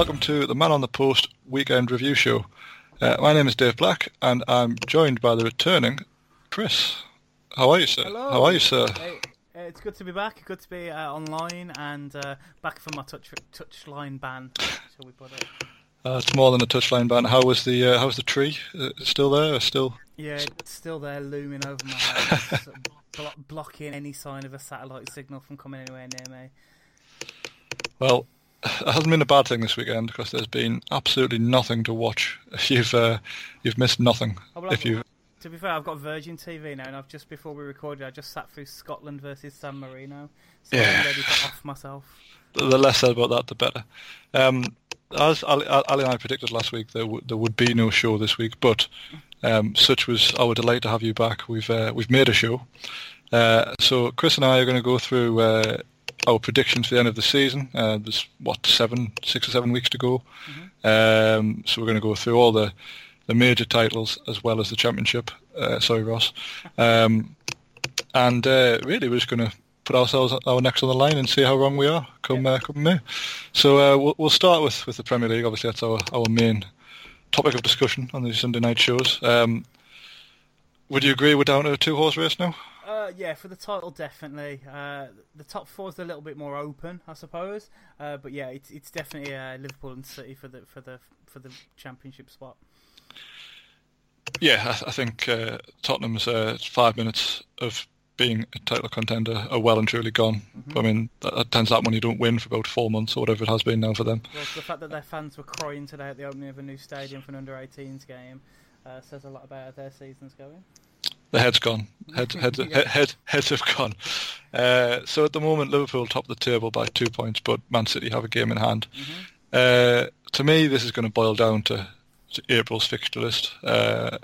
Welcome to the Man on the Post Weekend Review Show. Uh, my name is Dave Black and I'm joined by the returning Chris. How are you, sir? Hello. How are you, sir? Hey, uh, it's good to be back. Good to be uh, online and uh, back from my touch touchline ban. Shall we put it? Uh, it's more than a touchline ban. How was the uh, How's the tree? Uh, still there? Or still? Yeah, it's still there, looming over my head, blo- blocking any sign of a satellite signal from coming anywhere near me. Well, it hasn't been a bad thing this weekend because there's been absolutely nothing to watch. You've uh, you've missed nothing. Oh, well, if you To be fair, I've got Virgin TV now, and I've just before we recorded, I just sat through Scotland versus San Marino, so Yeah. I'm ready to off myself. the less said about that, the better. Um, as Ali, Ali and I predicted last week, there, w- there would be no show this week, but um, such was our delight to have you back. We've uh, we've made a show. Uh, so Chris and I are going to go through uh, our predictions for the end of the season. Uh, there's what seven, six or seven weeks to go. Um, so we're going to go through all the the major titles as well as the championship. Uh, sorry, Ross. Um, and uh, really, we're just going to put ourselves our necks on the line and see how wrong we are come uh, come May. So uh, we'll, we'll start with, with the Premier League. Obviously, that's our, our main topic of discussion on these Sunday night shows. Um, would you agree we're down to a two horse race now? Uh, yeah, for the title, definitely. Uh, the top four is a little bit more open, I suppose. Uh, but yeah, it's it's definitely uh, Liverpool and City for the for the for the championship spot. Yeah, I, th- I think uh, Tottenham's uh, five minutes of being a title contender are well and truly gone. I mean, that, that tends to happen when you don't win for about four months or whatever it has been now for them. Well, the fact that their fans were crying today at the opening of a new stadium for an under 18s game uh, says a lot about how their season's going. The head's gone. Head, head, Yeah. head, head, heads have gone. Uh, so at the moment, Liverpool top the table by two points, but Man City have a game in hand. Uh, to me, this is going to boil down to, to April's fixture list. Uh,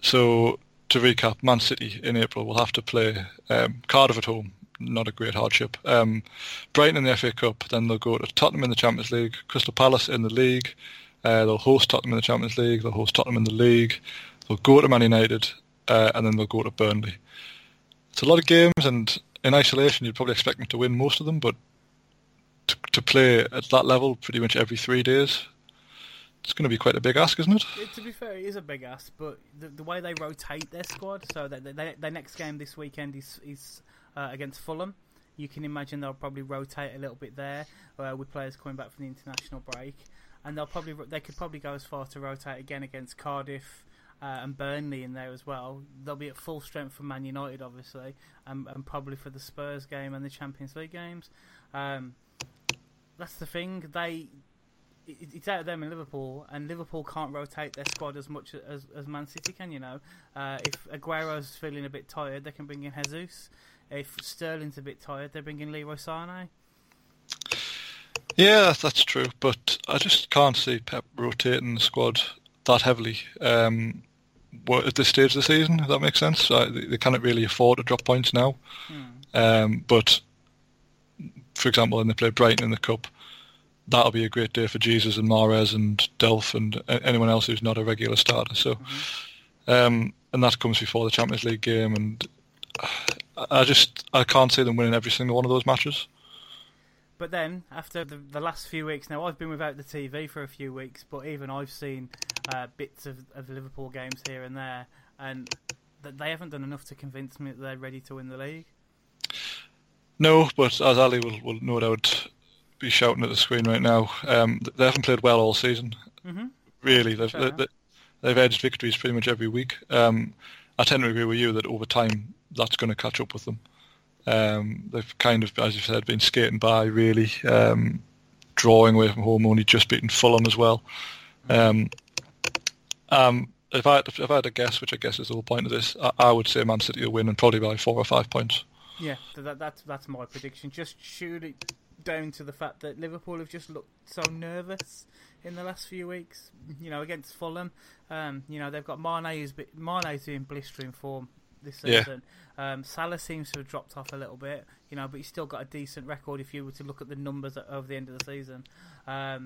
so to recap, Man City in April will have to play um, Cardiff at home. Not a great hardship. Um, Brighton in the FA Cup. Then they'll go to Tottenham in the Champions League. Crystal Palace in the league. Uh, they'll host Tottenham in the Champions League. They'll host Tottenham in the league. They'll go to Man United, uh, and then they'll go to Burnley. It's a lot of games, and in isolation, you'd probably expect them to win most of them. But to, to play at that level pretty much every three days, it's going to be quite a big ask, isn't it? To be fair, it is a big ask, but the, the way they rotate their squad, so they, their next game this weekend is is uh, against Fulham. You can imagine they'll probably rotate a little bit there uh, with players coming back from the international break, and they'll probably they could probably go as far to rotate again against Cardiff. Uh, and Burnley in there as well. They'll be at full strength for Man United, obviously, and, and probably for the Spurs game and the Champions League games. Um, that's the thing. They it- it's out of them in Liverpool, and Liverpool can't rotate their squad as much as, as Man City can. You know, uh, if Aguero's feeling a bit tired, they can bring in Jesus. If Sterling's a bit tired, they bring in Leroy Sané. Yeah, that's, true, but I just can't see Pep rotating the squad that heavily um, at this stage of the season. If that makes sense, uh, they, they cannot really afford to drop points now. Um, but for example, when they play Brighton in the cup, that'll be a great day for Jesus and Mahrez and Delph and a- anyone else who's not a regular starter. So, um, and that comes before the Champions League game, and I- I just I can't see them winning every single one of those matches. But then, after the, the last few weeks, now I've been without the TV for a few weeks, but even I've seen uh, bits of, of Liverpool games here and there, and th- they haven't done enough to convince me that they're ready to win the league. No, but as Ali will, will no doubt be shouting at the screen right now, um, they haven't played well all season. Mhm. Really, they've, Fair they, they, they've edged victories pretty much every week. Um, I tend to agree with you that over time that's going to catch up with them. Um, they've kind of, as you said, been skating by really, um, drawing away from home, only just beating Fulham as well. Um, um, if I, had if I had to guess, which I guess is the whole point of this, I, I would say Man City will win and probably by four or five points. Yeah, that, that's that's my prediction. Just shoot it down to the fact that Liverpool have just looked so nervous in the last few weeks. You know, against Fulham, um, you know they've got Mane who's Mane's in blistering form this season. Yeah. Um, Salah seems to have dropped off a little bit, you know, but he's still got a decent record if you were to look at the numbers over the end of the season. Um,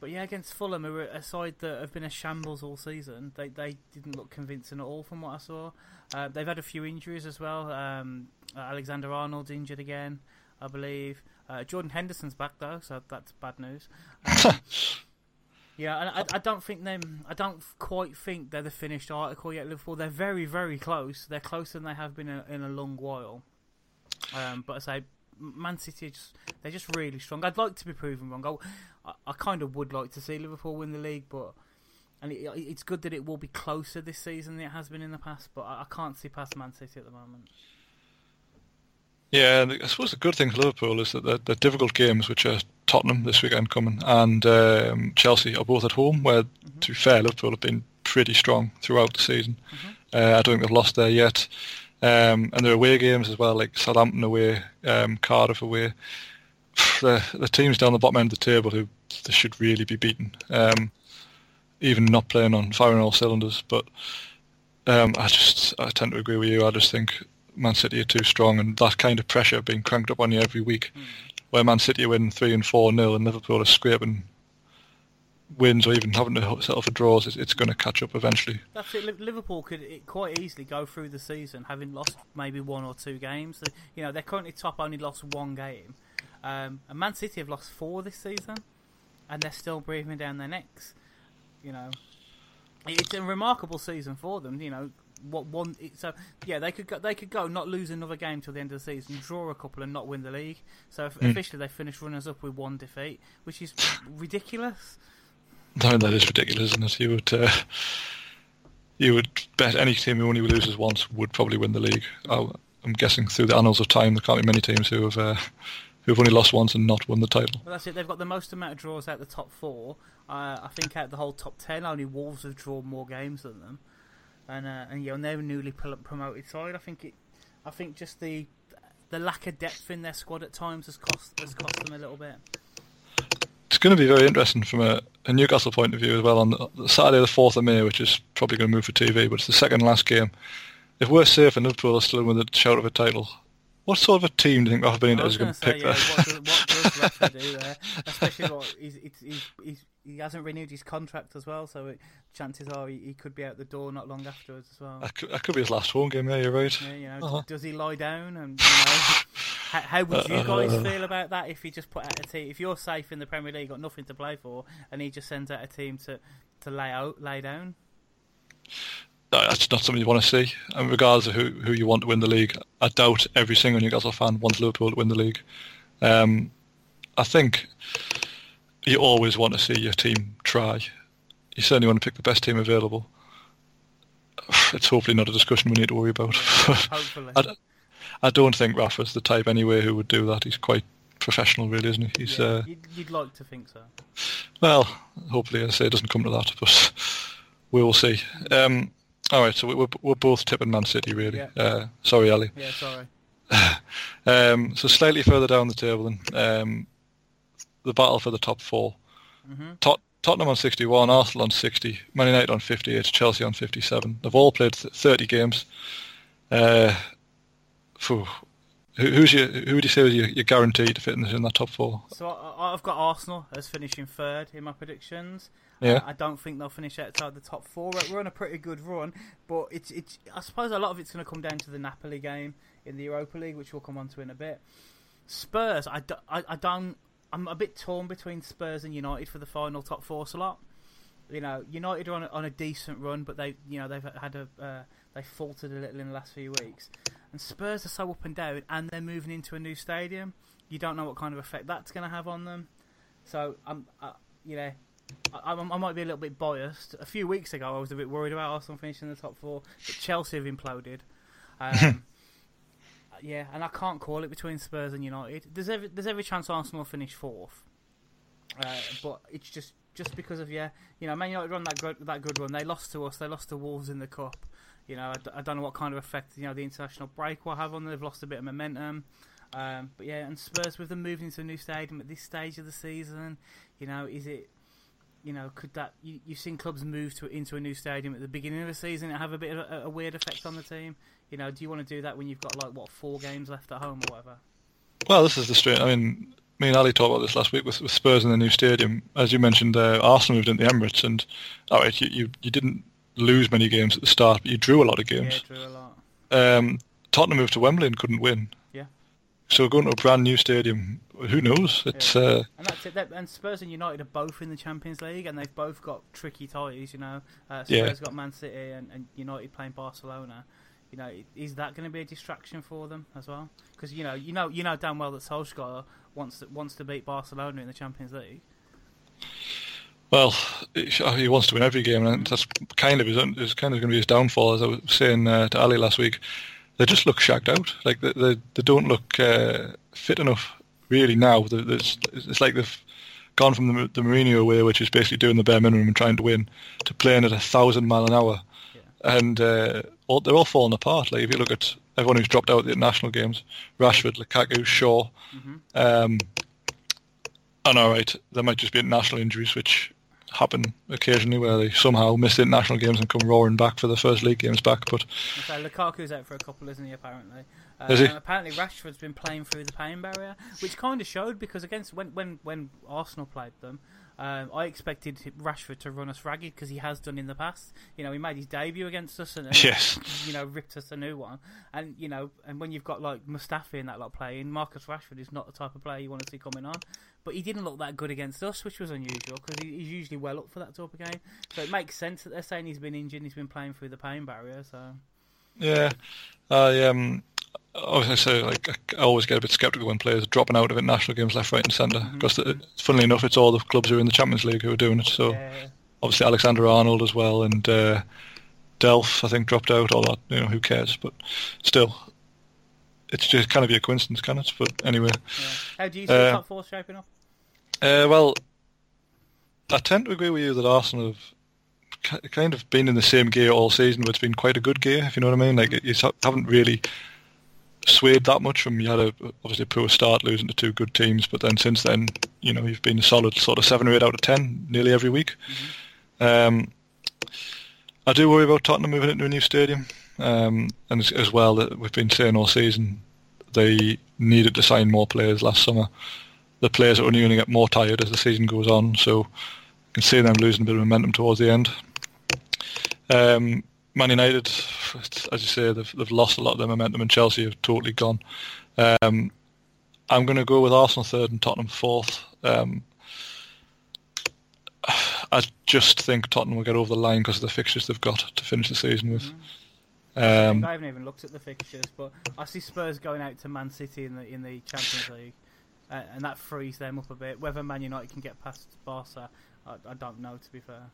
but yeah, against Fulham, who are a side that have been a shambles all season, they they didn't look convincing at all from what I saw. Uh, they've had a few injuries as well. Um, Alexander Arnold's injured again, I believe. Uh, Jordan Henderson's back though, so that's bad news. Yeah, and I, I don't think them. I don't quite think they're the finished article yet. Liverpool, they're very, very close. They're closer than they have been in a, in a long while. Um, but I say Man City, just, they're just really strong. I'd like to be proven wrong. I, I kind of would like to see Liverpool win the league, but and it, it's good that it will be closer this season than it has been in the past. But I, I can't see past Man City at the moment. Yeah, I suppose the good thing for Liverpool is that the, the difficult games, which are Tottenham this weekend coming and um, Chelsea, are both at home. Where, mm-hmm. to be fair, Liverpool have been pretty strong throughout the season. Mm-hmm. Uh, I don't think they've lost there yet. Um, and their away games as well, like Southampton away, um, Cardiff away. The the teams down the bottom end of the table who they should really be beaten, um, even not playing on firing all cylinders. But um, I just I tend to agree with you. I just think Man City are too strong, and that kind of pressure being cranked up on you every week, mm. where Man City win three and four nil, and Liverpool are scraping wins or even having to settle for draws, it's, it's going to catch up eventually. That's it. Liverpool could quite easily go through the season having lost maybe one or two games. You know, they're currently top, only lost one game, um, and Man City have lost four this season, and they're still breathing down their necks. You know, it's a remarkable season for them. You know, what one. So yeah, they could go. They could go not lose another game till the end of the season, draw a couple, and not win the league. So mm. officially, they finish runners up with one defeat, which is ridiculous. No, that is ridiculous, isn't it? You would. Uh, you would bet any team who only loses once would probably win the league. i am guessing through the annals of time, there can't be many teams who have uh, who've only lost once and not won the title. Well, that's it. They've got the most amount of draws out of the top four. Uh, I think out the whole top ten, only Wolves have drawn more games than them and uh, and yeah, and they're a newly promoted side. I think it, I think just the the lack of depth in their squad at times has cost has cost them a little bit. It's going to be very interesting from a, a Newcastle point of view as well on the, Saturday the fourth of May, which is probably going to move for TV, but it's the second last game. If we're safe and Liverpool are still in with a shout of a title, what sort of a team do you think Rafa Benitez is going to pick yeah, there? What does, what does Rafa do there? Especially what he's, he's, he's, he hasn't renewed his contract as well, so it, chances are he, he, could be out the door not long afterwards as well. That could, that could be his last home game. Yeah, you're right. Yeah, you know, uh-huh. does he lie down? And you know, how, how, would you guys uh, feel about that if he just put out a team? If you're safe in the Premier League, got nothing to play for, and he just sends out a team to to lay out, lay down. No, that's not something you want to see. And regardless of who, who you want to win the league, I doubt every single Newcastle fan wants Liverpool to win the league. Um, I think you always want to see your team try. You certainly want to pick the best team available. It's hopefully not a discussion we need to worry about. Hopefully. I, I don't think Rafa's the type anyway who would do that. He's quite professional, really, isn't he? He's, yeah, uh, you'd, you'd, like to think so. Well, hopefully, I say it doesn't come to that, but we will see. Um, all right, so we're we're both tipping Man City, really. Yeah. Uh, sorry, Ali. Yeah, sorry. um, so slightly further down the table, then um, the battle for the top 4 mm-hmm. Tot- Tottenham on 61, Arsenal on 60, Man United on 58, Chelsea on 57. They've all played 30 games. Uh, who, who's your, who would you say is your, your guaranteed to fit in, that top four? So I, have got Arsenal as finishing third in my predictions. Yeah. I don't think they'll finish outside the top four. We're on a pretty good run, but it's it's. I suppose a lot of it's going to come down to the Napoli game in the Europa League, which we'll come on to in a bit. Spurs, I, do, I, I don't. I'm a bit torn between Spurs and United for the final top four slot. You know, United are on a, on a decent run, but they, you know, they've had a uh, they faltered a little in the last few weeks. And Spurs are so up and down, and they're moving into a new stadium. You don't know what kind of effect that's going to have on them. So I'm, um, uh, you know, I, I might be a little bit biased. A few weeks ago, I was a bit worried about Arsenal finishing in the top four, but Chelsea have imploded. Um, yeah, and I can't call it between Spurs and United. There's every there's every chance Arsenal finish fourth, uh, but it's just just because of yeah, you know, Man United run that good that good run. They lost to us. They lost to Wolves in the cup. You know, I, don't know what kind of effect you know the international break will have on them. They've lost a bit of momentum. Um, but yeah, and Spurs with them moving to a new stadium at this stage of the season, you know, is it you know, could that you, you've seen clubs move to into a new stadium at the beginning of the season and have a bit of a, a, weird effect on the team? You know, do you want to do that when you've got like what four games left at home or whatever? Well, this is the strange. I mean, me and Ali talked about this last week with, with Spurs in the new stadium. As you mentioned, uh, Arsenal moved into the Emirates, and all right, you, you you didn't lose many games at the start, but you drew a lot of games. Yeah, drew a lot. Um, Tottenham moved to Wembley and couldn't win. Yeah. So going to a brand new stadium, who knows? It's yeah. uh, and that's it. And Spurs and United are both in the Champions League, and they've both got tricky ties. You know, uh, Spurs Yeah. got Man City, and, and United playing Barcelona. You know, is that going to be a distraction for them as well? Because you know, you know, you know damn well that Solskjaer wants to, wants to beat Barcelona in the Champions League. well, he wants to win every game, and that's kind of his, kind of going to be his downfall. As I was saying uh, to Ali last week, they just look shagged out. Like they they, they don't look uh, fit enough really now. They- they- It's, it's like they've gone from the, the Mourinho way, which is basically doing the bare minimum and trying to win, to playing at a thousand mile an hour, Yeah. and uh, all, they're all falling apart. Like if you look at everyone who's dropped out at the international games, Rashford, Lukaku, Shaw. Um, and all right, there might just be international injuries which happen occasionally where they somehow miss the international games and come roaring back for the first league games back. But So Lukaku's out for a couple, isn't he? Apparently. Uh, Is he? and apparently Rashford's been playing through the pain barrier, which kind of showed because against when when when Arsenal played them, um, I expected Rashford to run us ragged because he has done in the past. You know, he made his debut against us and, Yes. you know ripped us a new one. And you know, and when you've got like Mustafi and that lot playing, Marcus Rashford is not the type of player you want to see coming on. But he didn't look that good against us, which was unusual because he, he's usually well up for that type of game. So it makes sense that they're saying he's been injured, and he's been playing through the pain barrier. So. yeah, I um, I was say like I always get a bit sceptical when players are dropping out of international games left, right, and centre because funnily enough, it's all the clubs who are in the Champions League who are doing it. So Yeah. obviously Alexander Arnold as well, and uh, Delph I think dropped out. All that you know, who cares? But still, it's just kind of be a coincidence, can it? But anyway. Yeah. How do you see the Uh, top four shaping up? Uh, well, I tend to agree with you that Arsenal have kind of been in the same gear all season, but it's been quite a good gear, if you know what I mean. Like, you haven't really swayed that much from you had a obviously a poor start losing to two good teams, but then since then, you know, you've been a solid sort of seven or eight out of ten nearly every week. Um, I do worry about Tottenham moving into a new stadium, um, and as, as well that we've been saying all season they needed to sign more players last summer. The players are only going to get more tired as the season goes on, so you can see them losing a bit of momentum towards the end. Um, Man United, as you say, they've, they've lost a lot of their momentum, and Chelsea have totally gone. Um, I'm going to go with Arsenal third and Tottenham fourth. Um, I just think Tottenham will get over the line because of the fixtures they've got to finish the season with. Um, I haven't even looked at the fixtures, but I see Spurs going out to Man City in the in the Champions League, uh, and that frees them up a bit. Whether Man United can get past Barca, I, I don't know. To be fair,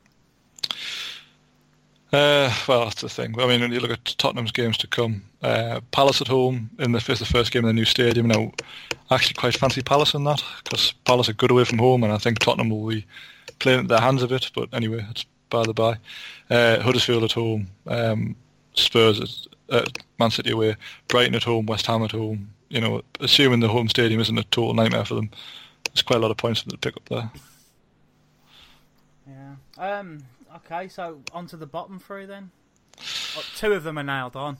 Uh, well, that's the thing. I mean, when you look at Tottenham's games to come, uh, Palace at home in the first, the first game in the new stadium. Now, I actually quite fancy Palace in that because Palace are good away from home, and I think Tottenham will be playing at their hands a bit. But anyway, it's by the by. Uh, Huddersfield at home, um, Spurs at Man City away, Brighton at home, West Ham at home. You know, assuming the home stadium isn't a total nightmare for them, there's quite a lot of points for them to pick up there. yeah. Um. Okay, so on to the bottom three then. Oh, two of them are nailed on.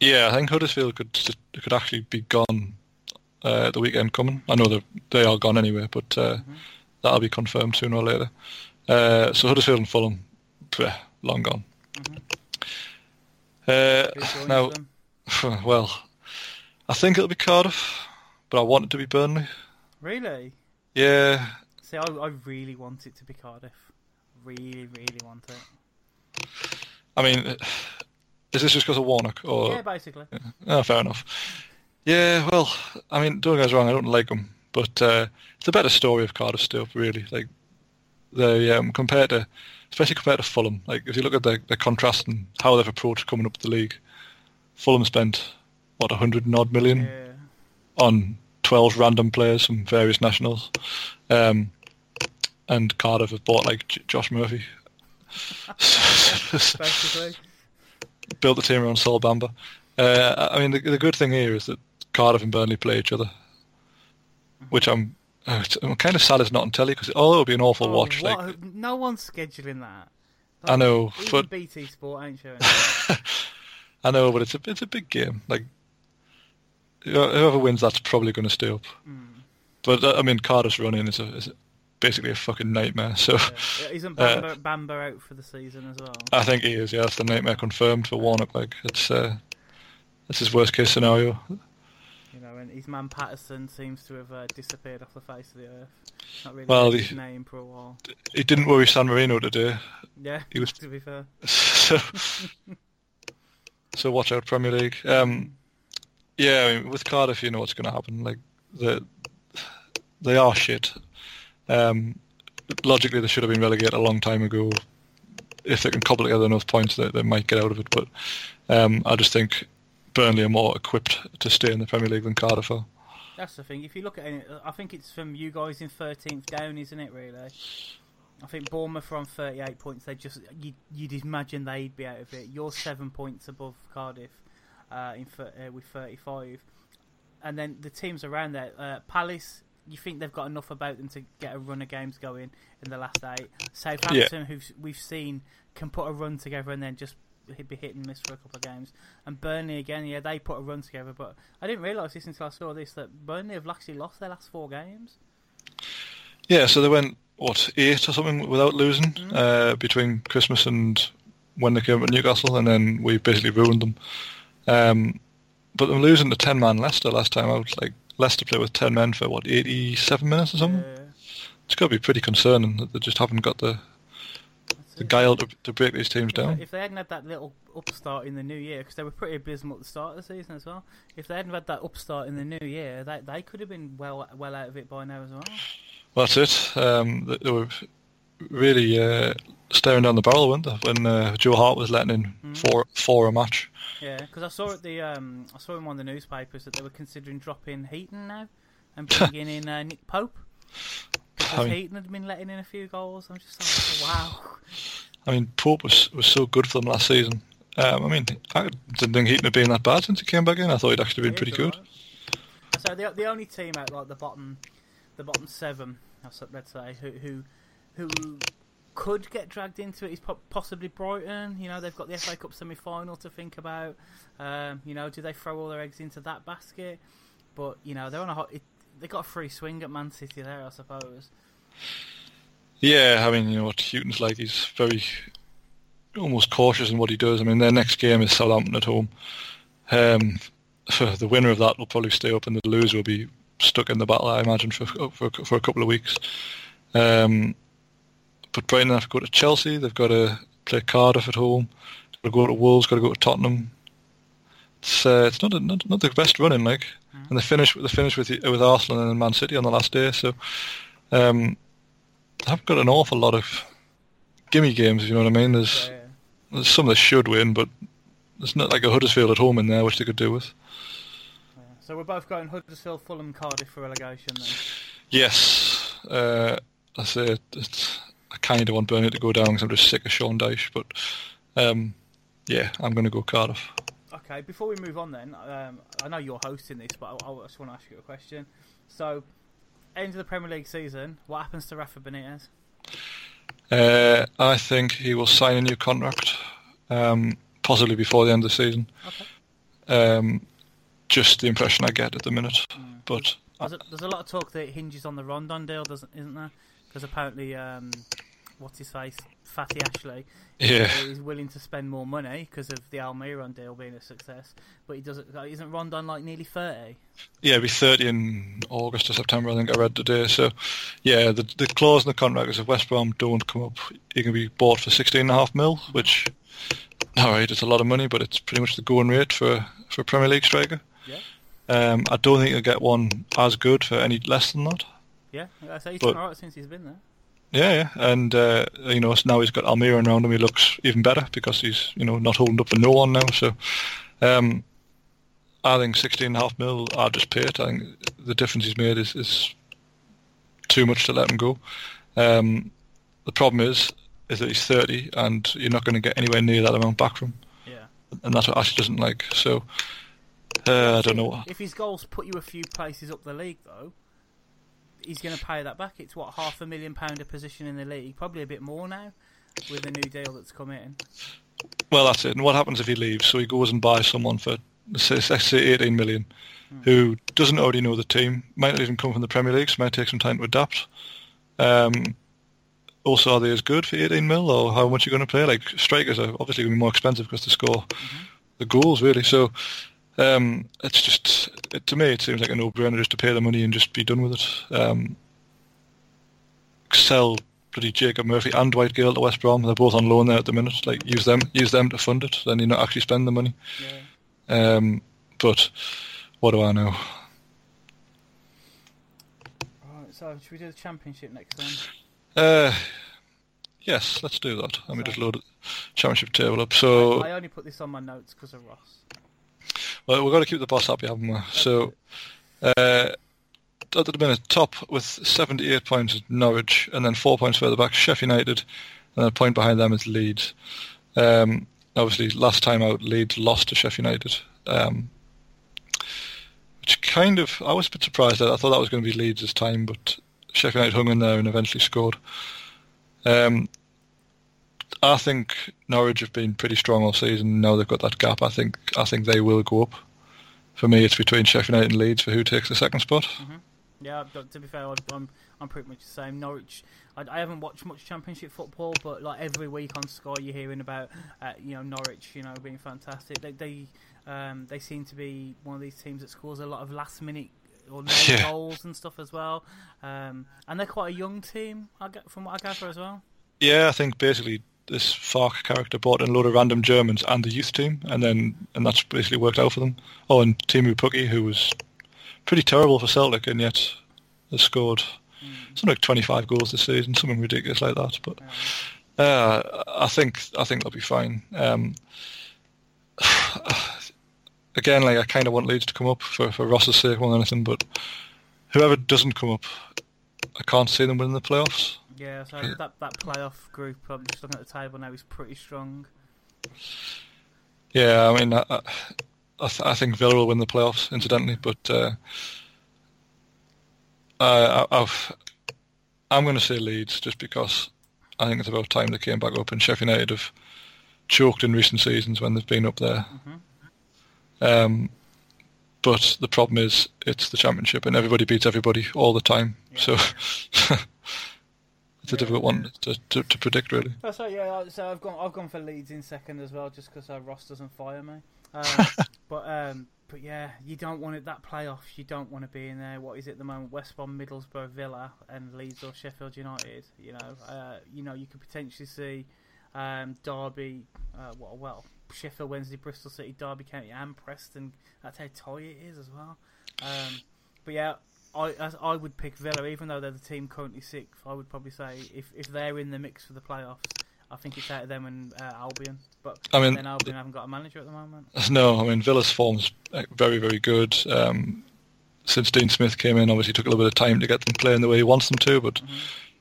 Yeah, I think Huddersfield could could actually be gone uh, the weekend coming. I know they they are gone anyway, but uh, that'll be confirmed sooner or later. Uh, so Huddersfield and Fulham, pff, long gone. Uh, Who joins now, well, I think it'll be Cardiff, but I want it to be Burnley. Really? Yeah, See, I, I really want it to be Cardiff. Really, really want it. I mean, is this just because of Warnock or? yeah, basically. Oh, fair enough. Yeah, well, I mean, don't get us wrong, I don't like them, but uh, it's a better story of Cardiff still, really. Like, they um, compared to, especially compared to Fulham. Like if you look at the, the contrast and how they've approached coming up the league, Fulham spent what a hundred and odd million Yeah. on twelve random players from various nationals, um, and Cardiff have bought like J- Josh Murphy. Basically. built the team around Sol Bamba. Uh, I mean, the, the good thing here is that Cardiff and Burnley play each other, which I'm uh, I'm kind of sad it's not on telly because although it'll be an awful Oh, watch, what- like no one's scheduling that. I know, Even but BT Sport ain't showing. I know, but it's a it's a big game. Like whoever wins, that's probably going to stay up. But uh, I mean, Cardiff's run-in is, a, is a, basically a fucking nightmare. So Yeah. Isn't Uh, Bamba, Bamba out for the season as well? I think he is. Yeah, that's the nightmare confirmed for Warnock. Like it's uh, that's his worst case scenario. You know, and his man Paterson seems to have uh, disappeared off the face of the earth. Not really Well, his name for a while. He didn't worry San Marino today. Yeah, He was to be fair. so, so watch out, Premier League. Um, yeah, I mean, with Cardiff, you know what's going to happen. Like the they are shit. Um, logically, they should have been relegated a long time ago. If they can cobble together enough points, they, they might get out of it. But um, I just think Burnley are more equipped to stay in the Premier League than Cardiff are. That's the thing. If you look at it, I think it's from you guys in 13th down, isn't it? Really. I think Bournemouth are on 38 points. They just you, you'd imagine they'd be out of it. You're seven points above Cardiff, uh, in uh, with 35, and then the teams around there, uh, Palace. You think they've got enough about them to get a run of games going in the last eight? Southampton, who we've seen, can put a run together and then just be hit and miss for a couple of games. And Burnley again, yeah, they put a run together, but I didn't realise this until I saw this that Burnley have actually lost their last four games. Yeah, so they went what eight or something without losing uh, between Christmas and when they came to Newcastle, and then we basically ruined them. Um, but them losing to ten man Leicester last time out, like Leicester play with ten men for what eighty seven minutes or something. Uh, It's got to be pretty concerning that they just haven't got the the guile to, to break these teams If they- down. If they hadn't had that little upstart in the new year, because they were pretty abysmal at the start of the season as well. If they hadn't had that upstart in the new year, they they could have been well well out of it by now as well. Well, that's it. Um, they, they were really uh, staring down the barrel, weren't they, when uh, Joe Hart was letting in Mm. four four a match. Yeah, because I saw at the um, I saw in one of the newspapers that they were considering dropping Heaton now and bringing in uh, Nick Pope because I mean- Heaton had been letting in a few goals. I'm just like, wow. I mean, Pope was was so good for them last season. Um, I mean, I didn't think Heaton had been that bad since he came back in. I thought he'd actually been pretty good. alright. So the the only team out like the bottom, the bottom seven, let's say, who who who could get dragged into it is po- possibly Brighton. You know they've got the FA Cup semi final to think about. Um, you know, do they throw all their eggs into that basket? But you know they're on a hot. It, they got a free swing at Man City there, I suppose. Yeah, I mean, you know what like. He's very almost cautious in what he does. I mean, their next game is Southampton at home. Um, the winner of that will probably stay up, and the loser will be stuck in the battle, I imagine, for for, for a couple of weeks. Um, but Brighton have to go to Chelsea. They've got to play Cardiff at home. Got to go to Wolves. Got to go to Tottenham. It's uh, it's not, a, not not the best running, like, and they finish they finish with with Arsenal and Man City on the last day. So. Um, they haven't got an awful lot of gimme games, if you know what I mean. There's, Yeah, there's some that should win, but there's not like a Huddersfield at home in there, which they could do with. yeah. So we're both going Huddersfield, Fulham, Cardiff for relegation. Then Yes, uh, I say it, it's, kind of want Burnley to go down because I'm just sick of Sean Dyche, but um, yeah, I'm going to go Cardiff. Okay, before we move on, then um, I know you're hosting this, but I, I just want to ask you a question. So, end of the Premier League season, what happens to Rafa Benitez? Uh, I think he will sign a new contract, um, possibly before the end of the season. Okay. Um, just the impression I get at the minute, but There's a, there's a lot of talk that hinges on the Rondon deal, doesn't isn't there? Because apparently, um, what's his face, Fatty Ashley, yeah. is willing to spend more money because of the Almiron deal being a success. But he doesn't. uh, Isn't Rondon like nearly thirty? Yeah, it'll be 30 in August or September, I think I read today. So, yeah, the the clause in the contract is if West Brom don't come up, he can be bought for 16.5 mil, which, all right, it's a lot of money, but it's pretty much the going rate for, for a Premier League striker. Yeah. Um, I don't think he'll get one as good for any less than that. Yeah, I say he's But- alright since he's been there. Yeah, yeah, and uh, you know now he's got Almiron around him. He looks even better because he's you know not holding up for no one now. So, um, I think sixteen and a half mil. I'll just pay it. I think the difference he's made is, is too much to let him go. Um, the problem is is that he's thirty, and you're not going to get anywhere near that amount back from him. Yeah. And that's what Ashley doesn't like. So, uh, I don't know. If his goals put you a few places up the league, though, he's going to pay that back. It's what half a million pound a position in the league, probably a bit more now with the new deal that's come in. Well, that's it. And what happens if he leaves? So he goes and buys someone for let's say 18 million, who doesn't already know the team, might not even come from the Premier League, so might take some time to adapt. Um, also, are they as good for 18 mil, or how much are you going to pay? Like strikers are obviously going to be more expensive because they score the goals, really. So um, it's just it, to me, it seems like a no-brainer just to pay the money and just be done with it. Um, sell bloody Jacob Murphy and Dwight Gayle to West Brom. They're both on loan there at the minute. Like use them, use them to fund it. Then you not actually spend the money. Yeah. Um, but what do I know? Right, so should we do the championship next then? Uh, yes, let's do that. Let me just load the championship table up. So, I only put this on my notes because of Ross. Well, we've got to keep the boss happy, haven't we? So, uh, at the minute, top with 78 points is Norwich, and then four points further back, Sheffield United, and a point behind them is Leeds. Um, obviously, last time out, Leeds lost to Sheffield United. Um, which kind of, I was a bit surprised at. I thought that was going to be Leeds this time, but Sheffield United hung in there and eventually scored. Um, I think Norwich have been pretty strong all season. Now they've got that gap. I think I think they will go up. For me, it's between Sheffield United and Leeds for who takes the second spot. Yeah, but to be fair, I'm- I'm pretty much the same. Norwich. I, I haven't watched much Championship football, but like every week on Sky, you're hearing about uh, you know Norwich, you know, being fantastic. They they um, they seem to be one of these teams that scores a lot of last minute or Yeah. goals and stuff as well. Um, and they're quite a young team, I get from what I gather as well. Yeah, I think basically this Farke character brought in a load of random Germans and the youth team, and then and that's basically worked out for them. Oh, and Teemu Pukki, who was pretty terrible for Celtic, and yet has scored something like 25 goals this season, something ridiculous like that. But uh, I think I think they'll be fine. Um, again, like I kind of want Leeds to come up for for Ross's sake more than anything, but whoever doesn't come up, I can't see them winning the playoffs. Yeah, so that that playoff group, I'm just looking at the table now, is pretty strong. Yeah, I mean, I, I, th- I think Villa will win the playoffs, incidentally, but uh, I, I've, I'm going to say Leeds just because I think it's about time they came back up, and Sheffield United have choked in recent seasons when they've been up there. Um, but the problem is it's the championship, and everybody beats everybody all the time, so it's a difficult one to, to, to predict, really. Oh, so yeah, so I've gone I've gone for Leeds in second as well, just because uh, Ross doesn't fire me. Um, but um, but yeah, you don't want it that playoffs. You don't want to be in there. What is it at the moment? West Brom, Middlesbrough, Villa, and Leeds or Sheffield United. You know, uh, you know, you could potentially see um, Derby. Uh, well, well, Sheffield Wednesday, Bristol City, Derby County, and Preston. That's how tight it is as well. Um, but yeah, I I would pick Villa, even though they're the team currently sixth. I would probably say if if they're in the mix for the playoffs, I think it's out of them and uh, Albion. But I mean, then Albion haven't got a manager at the moment. No, I mean Villa's form's uh, very, very good. Um, since Dean Smith came in, obviously took a little bit of time to get them playing the way he wants them to, but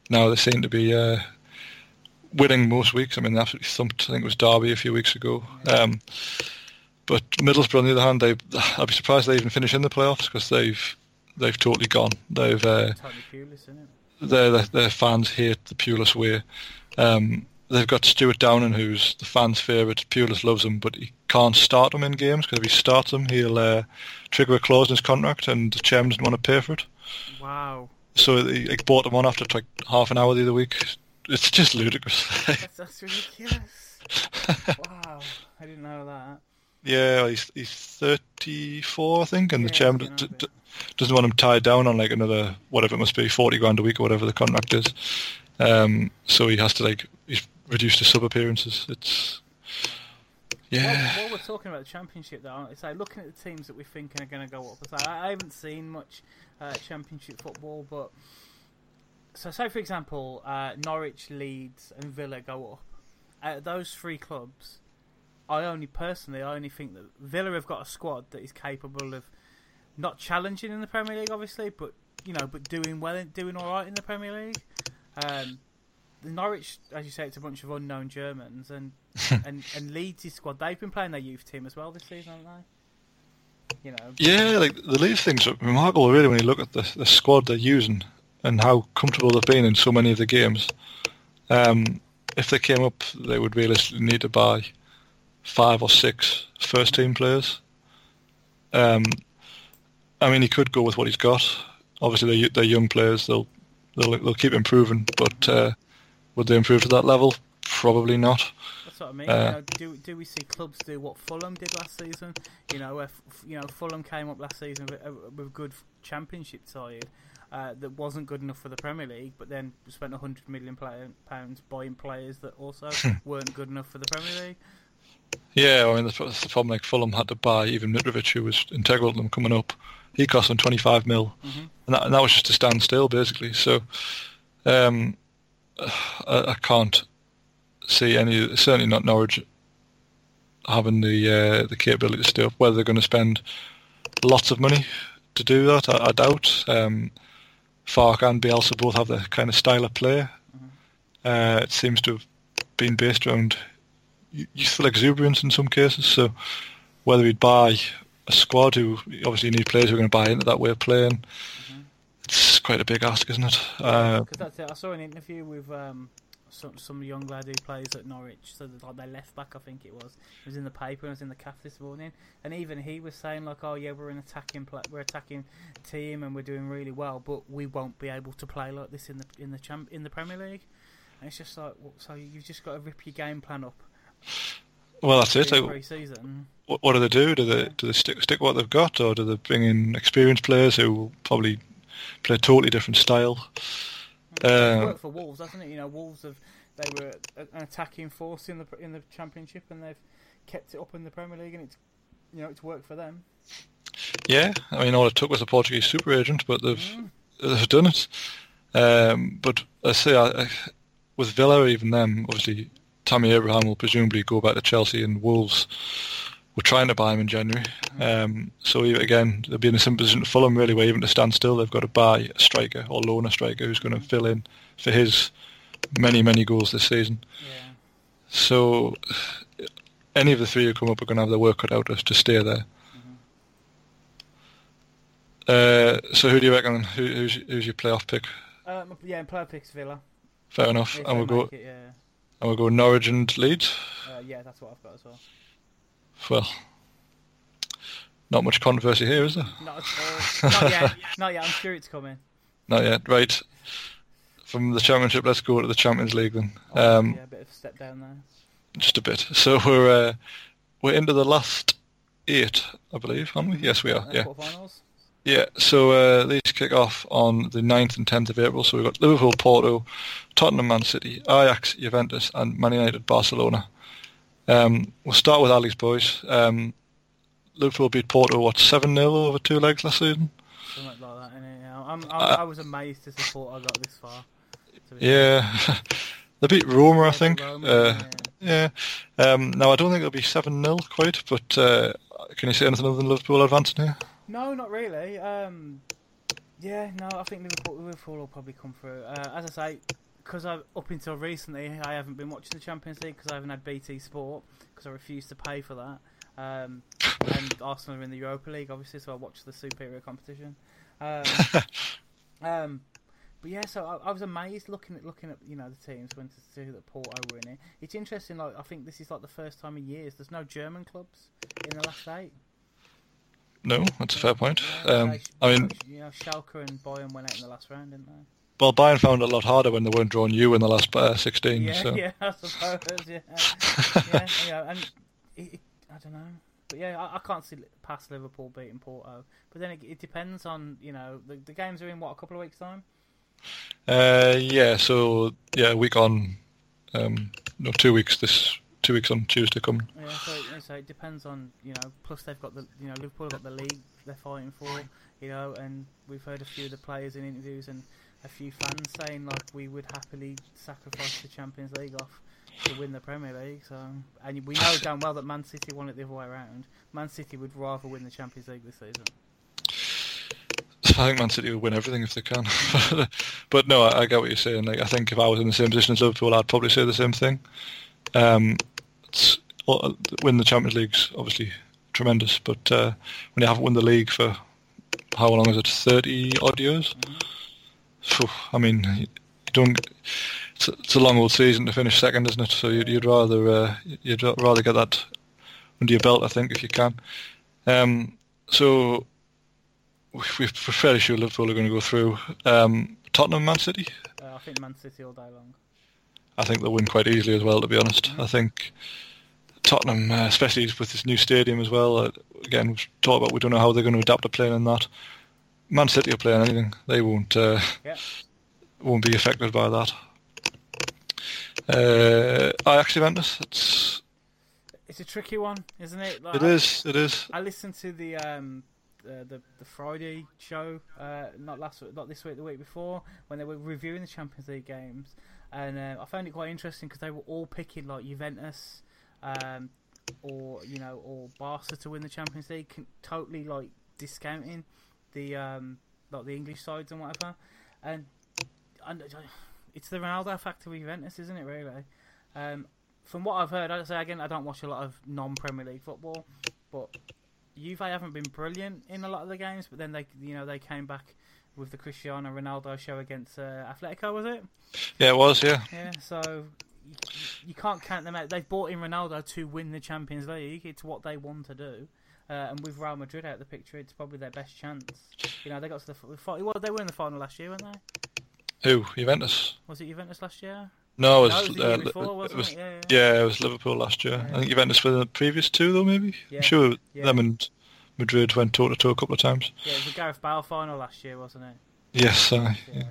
now they seem to be uh, winning most weeks. I mean, they absolutely thumped. I think it was Derby a few weeks ago. Um, but Middlesbrough, on the other hand, they I'd be surprised they even finish in the playoffs because they've they've totally gone. They've uh, Totally clueless, isn't it? their, their their fans hate the Pulis way. Um, they've got Stuart Downing, who's the fans' favourite. Pulis loves him, but he can't start him in games because if he starts him, he'll uh, trigger a clause in his contract, and the chairman doesn't want to pay for it. Wow, So he like, bought him on after like half an hour the other week. It's just ludicrous. that's, that's ridiculous. wow, I didn't know that. Yeah, he's he's 34, I think, and Yeah, the chairman d- getting on a d- doesn't want him tied down on like another whatever it must be, 40 grand a week or whatever the contract is. Um, so he has to like he's reduced his sub appearances. It's yeah. While, while we're talking about the championship, though, it's like looking at the teams that we're thinking are going to go up. It's like, I I haven't seen much uh, championship football, but so say for example, uh, Norwich, Leeds, and Villa go up. Those three clubs, I only personally, I only think that Villa have got a squad that is capable of not challenging in the Premier League, obviously, but you know, but doing well, doing all right in the Premier League. Um, the Norwich, as you say, it's a bunch of unknown Germans, and and and Leeds' squad they've been playing their youth team as well this season, haven't they? You know. Yeah, like the Leeds thing's are remarkable, really, when you look at the the squad they're using and how comfortable they've been in so many of the games. Um, if they came up, they would realistically need to buy five or six first team players. Um, I mean, he could go with what he's got. Obviously, they're, they're young players; they'll they'll they'll keep improving. But uh, would they improve to that level? Probably not. That's what I mean. Uh, you know, do do we see clubs do what Fulham did last season? You know, if you know Fulham came up last season with, with a good championship side. Uh, that wasn't good enough for the Premier League, but then spent hundred million pounds buying players that also weren't good enough for the Premier League. Yeah, I mean the, the problem like Fulham had to buy even Mitrovic, who was integral to them coming up. He cost them 25 mil, mm-hmm. and, that, and, that, was just to stand still basically. So um, I, I, can't see any, certainly not Norwich, having the uh, the capability to stay up. Whether they're going to spend lots of money to do that, I, I doubt. Um, Farke and Bielsa both have the kind of style of play. Mm-hmm. Uh, it seems to have been based around youthful exuberance in some cases. So whether he'd buy a squad who obviously need players who are going to buy into that way of playing, mm-hmm. it's quite a big ask, isn't it? Because uh, that's it. I saw an interview with um, some some young lad who plays at Norwich, so like their left back, I think it was. It was in the paper. It was in the calf this morning, and even he was saying like, "Oh yeah, we're an attacking play, we're attacking team, and we're doing really well, but we won't be able to play like this in the in the champ in the Premier League." And it's just like, so you've just got to rip your game plan up well, that's it. what, what, do they do? Do they do they stick stick what they've got, or do they bring in experienced players who will probably play a totally different style? Worked for Wolves, hasn't it? You know, Wolves have they were an attacking force in the in the Championship, and they've kept it up in the Premier League, and it's you know it's worked for them. Yeah, I mean, all it took was a Portuguese super agent, but they've mm. they've done it. Um, but I say, I, with Villa, even them, obviously Tammy Abraham will presumably go back to Chelsea and Wolves were trying to buy him in January. Um, so again, they'll be in a similar position to Fulham really, where even to stand still, they've got to buy a striker or loan a striker who's going to fill in for his many, many goals this season. Yeah. So any of the three who come up are going to have their work cut out to stay there. Mm-hmm. Uh, so who do you reckon? Who, who's, who's your playoff pick? Um, yeah, playoff pick's Villa. Fair enough. and we'll go. It, yeah. And we'll go Norwich and Leeds? Uh, yeah, that's what I've got as well. Well, not much controversy here, is there? Not at all. not yet. Not yet. I'm sure it's coming. Not yet. Right. From the Championship, let's go to the Champions League then. Oh, um, yeah, a bit of a step down there. Just a bit. So we're uh, we're into the last eight, I believe, aren't we? Yes, we are. Uh, yeah. Yeah, so uh, these kick off on the 9th and 10th of April. So we've got Liverpool, Porto, Tottenham, Man City, Ajax, Juventus, and Man United, Barcelona. Um, we'll start with Ali's boys. Um, Liverpool beat Porto, what, 7 0 over two legs last season? Something like that, innit? I'm, I'm, uh, I was amazed to support I got this far. Yeah. they beat Roma, I think. Roma, uh, yeah. yeah. Um, now, I don't think it'll be 7 0 quite, but uh, can you say anything other than Liverpool advancing here? No, not really. Um, yeah, no, I think Liverpool, Liverpool will probably come through. Uh, as I say, because up until recently I haven't been watching the Champions League because I haven't had BT Sport because I refuse to pay for that. Um, and Arsenal are in the Europa League, obviously, so I watch the superior competition. Um, um, but yeah, so I, I, was amazed looking at looking at you know the teams when to see that Porto were in it. It's interesting. Like I think this is like the first time in years there's no German clubs in the last eight. No, that's a fair point. Um, I mean, you know, Schalke and Bayern went out in the last round, didn't they? Well, Bayern found it a lot harder when they weren't drawing you in the last uh, 16. Yeah, so. yeah, I suppose, yeah. yeah, yeah, and it, it, I don't know. But yeah, I, I, can't see past Liverpool beating Porto. But then it, it depends on, you know, the, the, games are in, what, a couple of weeks' time? Uh, yeah, so, yeah, a week on, um, no, two weeks this two weeks on Tuesday coming. Yeah, so, so it depends on you know. Plus they've got the you know Liverpool have got the league they're fighting for, you know, and we've heard a few of the players in interviews, and a few fans saying like we would happily sacrifice the Champions League off to win the Premier League. So, and we know damn well that Man City won it the other way around. Man City would rather win the Champions League this season. I think Man City will win everything if they can. but no, I, I, get what you're saying. Like, I think if I was in the same position as Liverpool, I'd probably say the same thing. Um, win the Champions League's obviously tremendous, but uh, when you haven't won the league for how long is it? Thirty odd years. Mm-hmm. I mean, you don't. It's a, it's a, long old season to finish second, isn't it? So you'd, you'd rather uh, you'd rather get that under your belt, I think, if you can. Um, so we're fairly sure Liverpool are going to go through. Um, Tottenham, Man City. Uh, I think Man City all day long. I think they'll win quite easily as well. To be honest. I think Tottenham, uh, especially with this new stadium as well. Uh, again, we've talked about we don't know how they're going to adapt to playing in that. Man City are playing anything; they won't uh, yeah. won't be affected by that. Uh, Ajax Juventus, it's it's a tricky one, isn't it? Like, it is. It is. I listened to the um, uh, the the Friday show, uh, not last not this week, the week before, when they were reviewing the Champions League games, and uh, I found it quite interesting because they were all picking like Juventus, um, or you know, or Barca to win the Champions League, totally like discounting the um, like the English sides and whatever, and, and it's the Ronaldo factor with Juventus, isn't it? Really. Um, from what I've heard, I'd say again, I don't watch a lot of non-Premier League football, but Juve haven't been brilliant in a lot of the games, but then they, you know, they came back with the Cristiano Ronaldo show against uh, Atletico, was it? Yeah, it was. Yeah. Yeah. So you, you, can't count them out. They've bought in Ronaldo to win the Champions League. It's what they want to do. Uh, and with Real Madrid out of the picture, it's probably their best chance. You know, they got to the final. well, they were in the final last year, weren't they? Who? Juventus. Was it Juventus last year? No, it was, no, it was, uh, before, it was yeah, yeah. yeah, it was Liverpool last year. Yeah. I think Juventus for the previous two though, maybe. I'm sure them and Madrid went toe to toe a couple of times. Yeah, it was the Gareth Bale final last year, wasn't it? Yes, uh, yeah,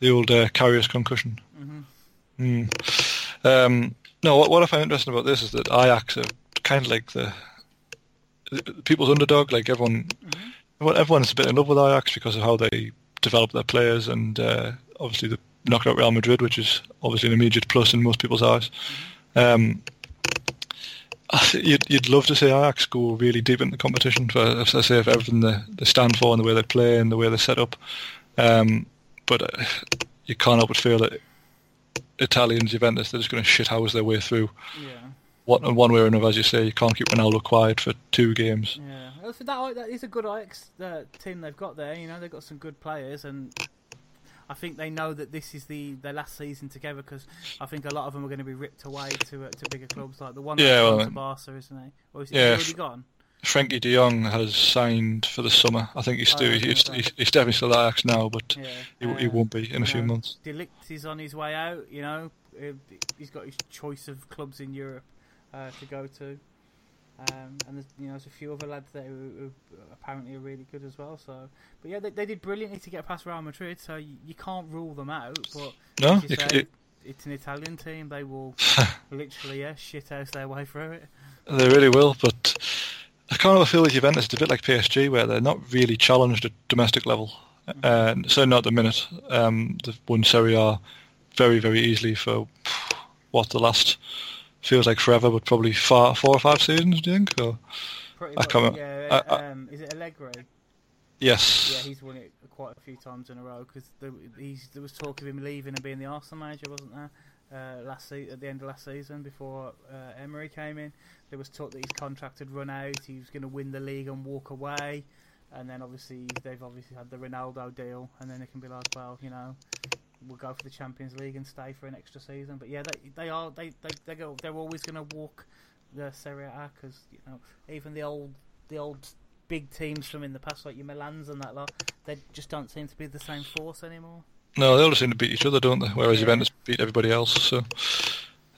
the old uh, Karius concussion. Mm-hmm. Mm. Um, no, what, what I find interesting about this is that Ajax are kind of like the, the people's underdog. Like everyone, mm-hmm. everyone's a bit in love with Ajax because of how they develop their players and uh, obviously the knocked out Real Madrid, which is obviously an immediate plus in most people's eyes. Um, you'd, you'd love to see Ajax go really deep into the competition for, as I say, for everything they, they stand for and the way they play and the way they set up. Um, but uh, you can't help but feel that Italians, Juventus, they're just going to shit shithouse their way through. Yeah. One, one way or another, as you say, you can't keep Ronaldo quiet for two games. Yeah, that, that is a good Ajax uh, team they've got there. You know, they've got some good players, and I think they know that this is the their last season together because I think a lot of them are going to be ripped away to uh, to bigger clubs like the one yeah, well, to Barca, isn't he? Or is yeah, he already gone? Frenkie De Jong has signed for the summer. I think he's still oh, he's, he's, he's, definitely still at Ajax now, but yeah. he, he won't be in a few know, months. De Ligt is on his way out. You know, uh, he's got his choice of clubs in Europe uh, to go to. Um, and there's you know there's a few other lads that who, who, apparently are really good as well. So, but yeah, they, they did brilliantly to get past Real Madrid. So you, you can't rule them out. But no, you say, it, it's an Italian team. They will literally yeah shit house their way through it. They really will. But I kind of feel like Juventus is a bit like PSG, where they're not really challenged at domestic level. Mm-hmm. Uh, so not at the minute. Um, they've won Serie A very very easily for what the last feels like forever, but probably four, four or five seasons. Do you think? Or Pretty I can't. Yeah, I, I, um, is it Allegri? Yes. Yeah, he's won it quite a few times in a row because there, there was talk of him leaving and being the Arsenal manager, wasn't there? Uh, last se- at the end of last season, before uh, Emery came in, there was talk that his contract had run out. He was going to win the league and walk away, and then obviously they've obviously had the Ronaldo deal, and then it can be like, well, you know, will go for the Champions League and stay for an extra season. But yeah, they they are they they they go, they're always going to walk the Serie A because you know even the old the old big teams from in the past like your Milans and that lot, they just don't seem to be the same force anymore. No, they all seem to beat each other, don't they? Whereas yeah. Juventus beat everybody else. So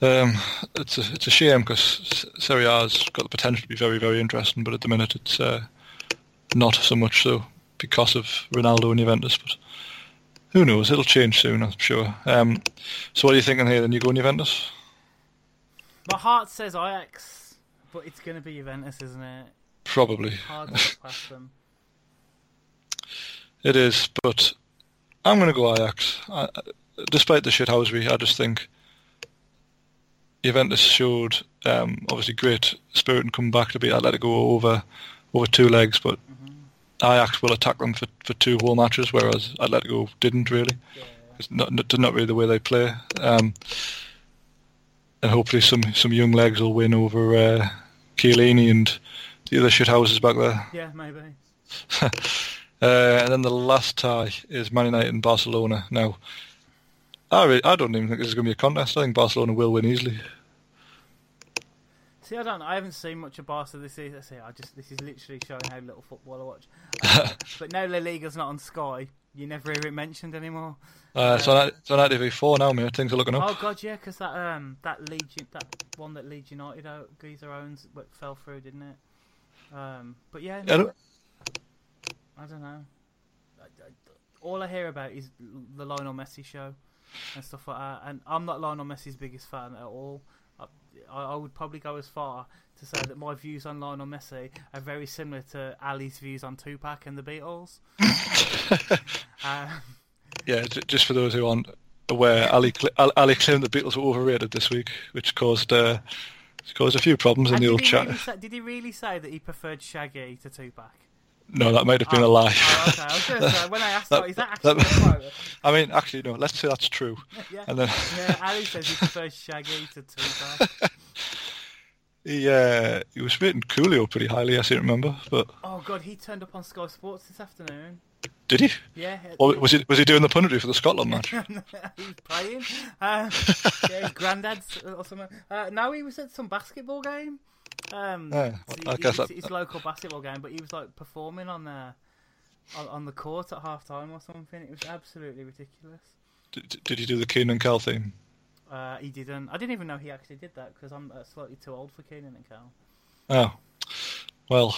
um, it's a it's a shame because Serie A has got the potential to be very very interesting, but at the minute it's uh, not so much so because of Ronaldo and Juventus. But who knows? It'll change soon, I'm sure. Um, so what are you thinking here? Then you go Juventus? My heart says Ajax, but it's going to be Juventus, isn't it? Probably. Hard to pass them. It is, but I'm going to go Ajax. I, despite the shit shithousery, I just think Juventus showed um, obviously great spirit and come back to beat Atletico over over two legs, but mm-hmm. Ajax will attack them for, for two whole matches, whereas Atletico didn't really. It's not, not really the way they play. Um, and hopefully some, some young legs will win over uh, Chiellini and the other shit houses back there. Yeah, maybe. uh, and then the last tie is Man United and Barcelona. Now, I, really, I don't even think this is going to be a contest. I think Barcelona will win easily. See, I don't. I haven't seen much of Barca this season. See, I just this is literally showing how little football I watch. but now La Liga's not on Sky. You never hear it mentioned anymore. Uh, so that, so that TV4 now, mate. Things are looking up. Oh god, yeah, because that um that Leeds that one that Leeds United out Geezer owns fell through, didn't it? Um, but yeah, no, I don't know. All I hear about is the Lionel Messi show and stuff like that, and I'm not Lionel Messi's biggest fan at all. I, I would probably go as far to say that my views on Lionel Messi are very similar to Ali's views on Tupac and the Beatles. um, yeah, just for those who aren't aware, Ali, Ali claimed the Beatles were overrated this week, which caused uh, caused a few problems in the old chat. Really say, did he really say that he preferred Shaggy to Tupac? No, that might have been oh, a lie. Oh, okay. I was going to say, when I asked that, is that actually that, I mean, actually, no, let's say that's true. yeah. And then... yeah, Ali says he prefers Shaggy to Tupac. he, uh, he was rating Coolio pretty highly, I seem to remember. But... Oh, God, he turned up on Sky Sports this afternoon. Did he? Yeah. Or was he was he doing the punditry for the Scotland match? he was playing. Uh, yeah, granddad's or something. Uh, no, he was at some basketball game. Um, yeah, I guess his, his local basketball game, but he was like performing on the on, on the court at half time or something. It was absolutely ridiculous. Did, did he do the Kenan Kel theme? Uh, he didn't. I didn't even know he actually did that because I'm uh, slightly too old for Kenan and Kel. Oh, well.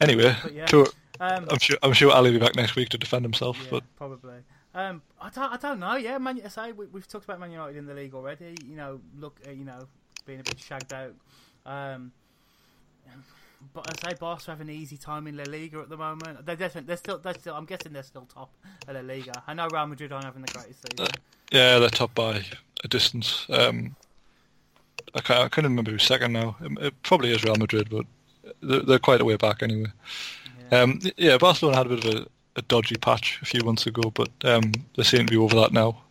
Anyway, yeah, to, um, I'm sure I'm sure Ali will be back next week to defend himself. Yeah, but probably. Um, I don't, I don't know. Yeah, Man, I say we, have talked about Man United in the league already. You know, look, uh, you know, being a bit shagged out. Um, but I say Barca have an easy time in La Liga at the moment. They're definitely, they're still, they're still. I'm guessing they're still top at La Liga. I know Real Madrid aren't having the greatest season. Uh, yeah, they're top by a distance. Um, I can't, I can't remember who's second now. It, probably is Real Madrid, but they're, they're quite a way back anyway. Yeah, um, yeah Barcelona had a bit of a, a, dodgy patch a few months ago, but um, they seem to be over that now.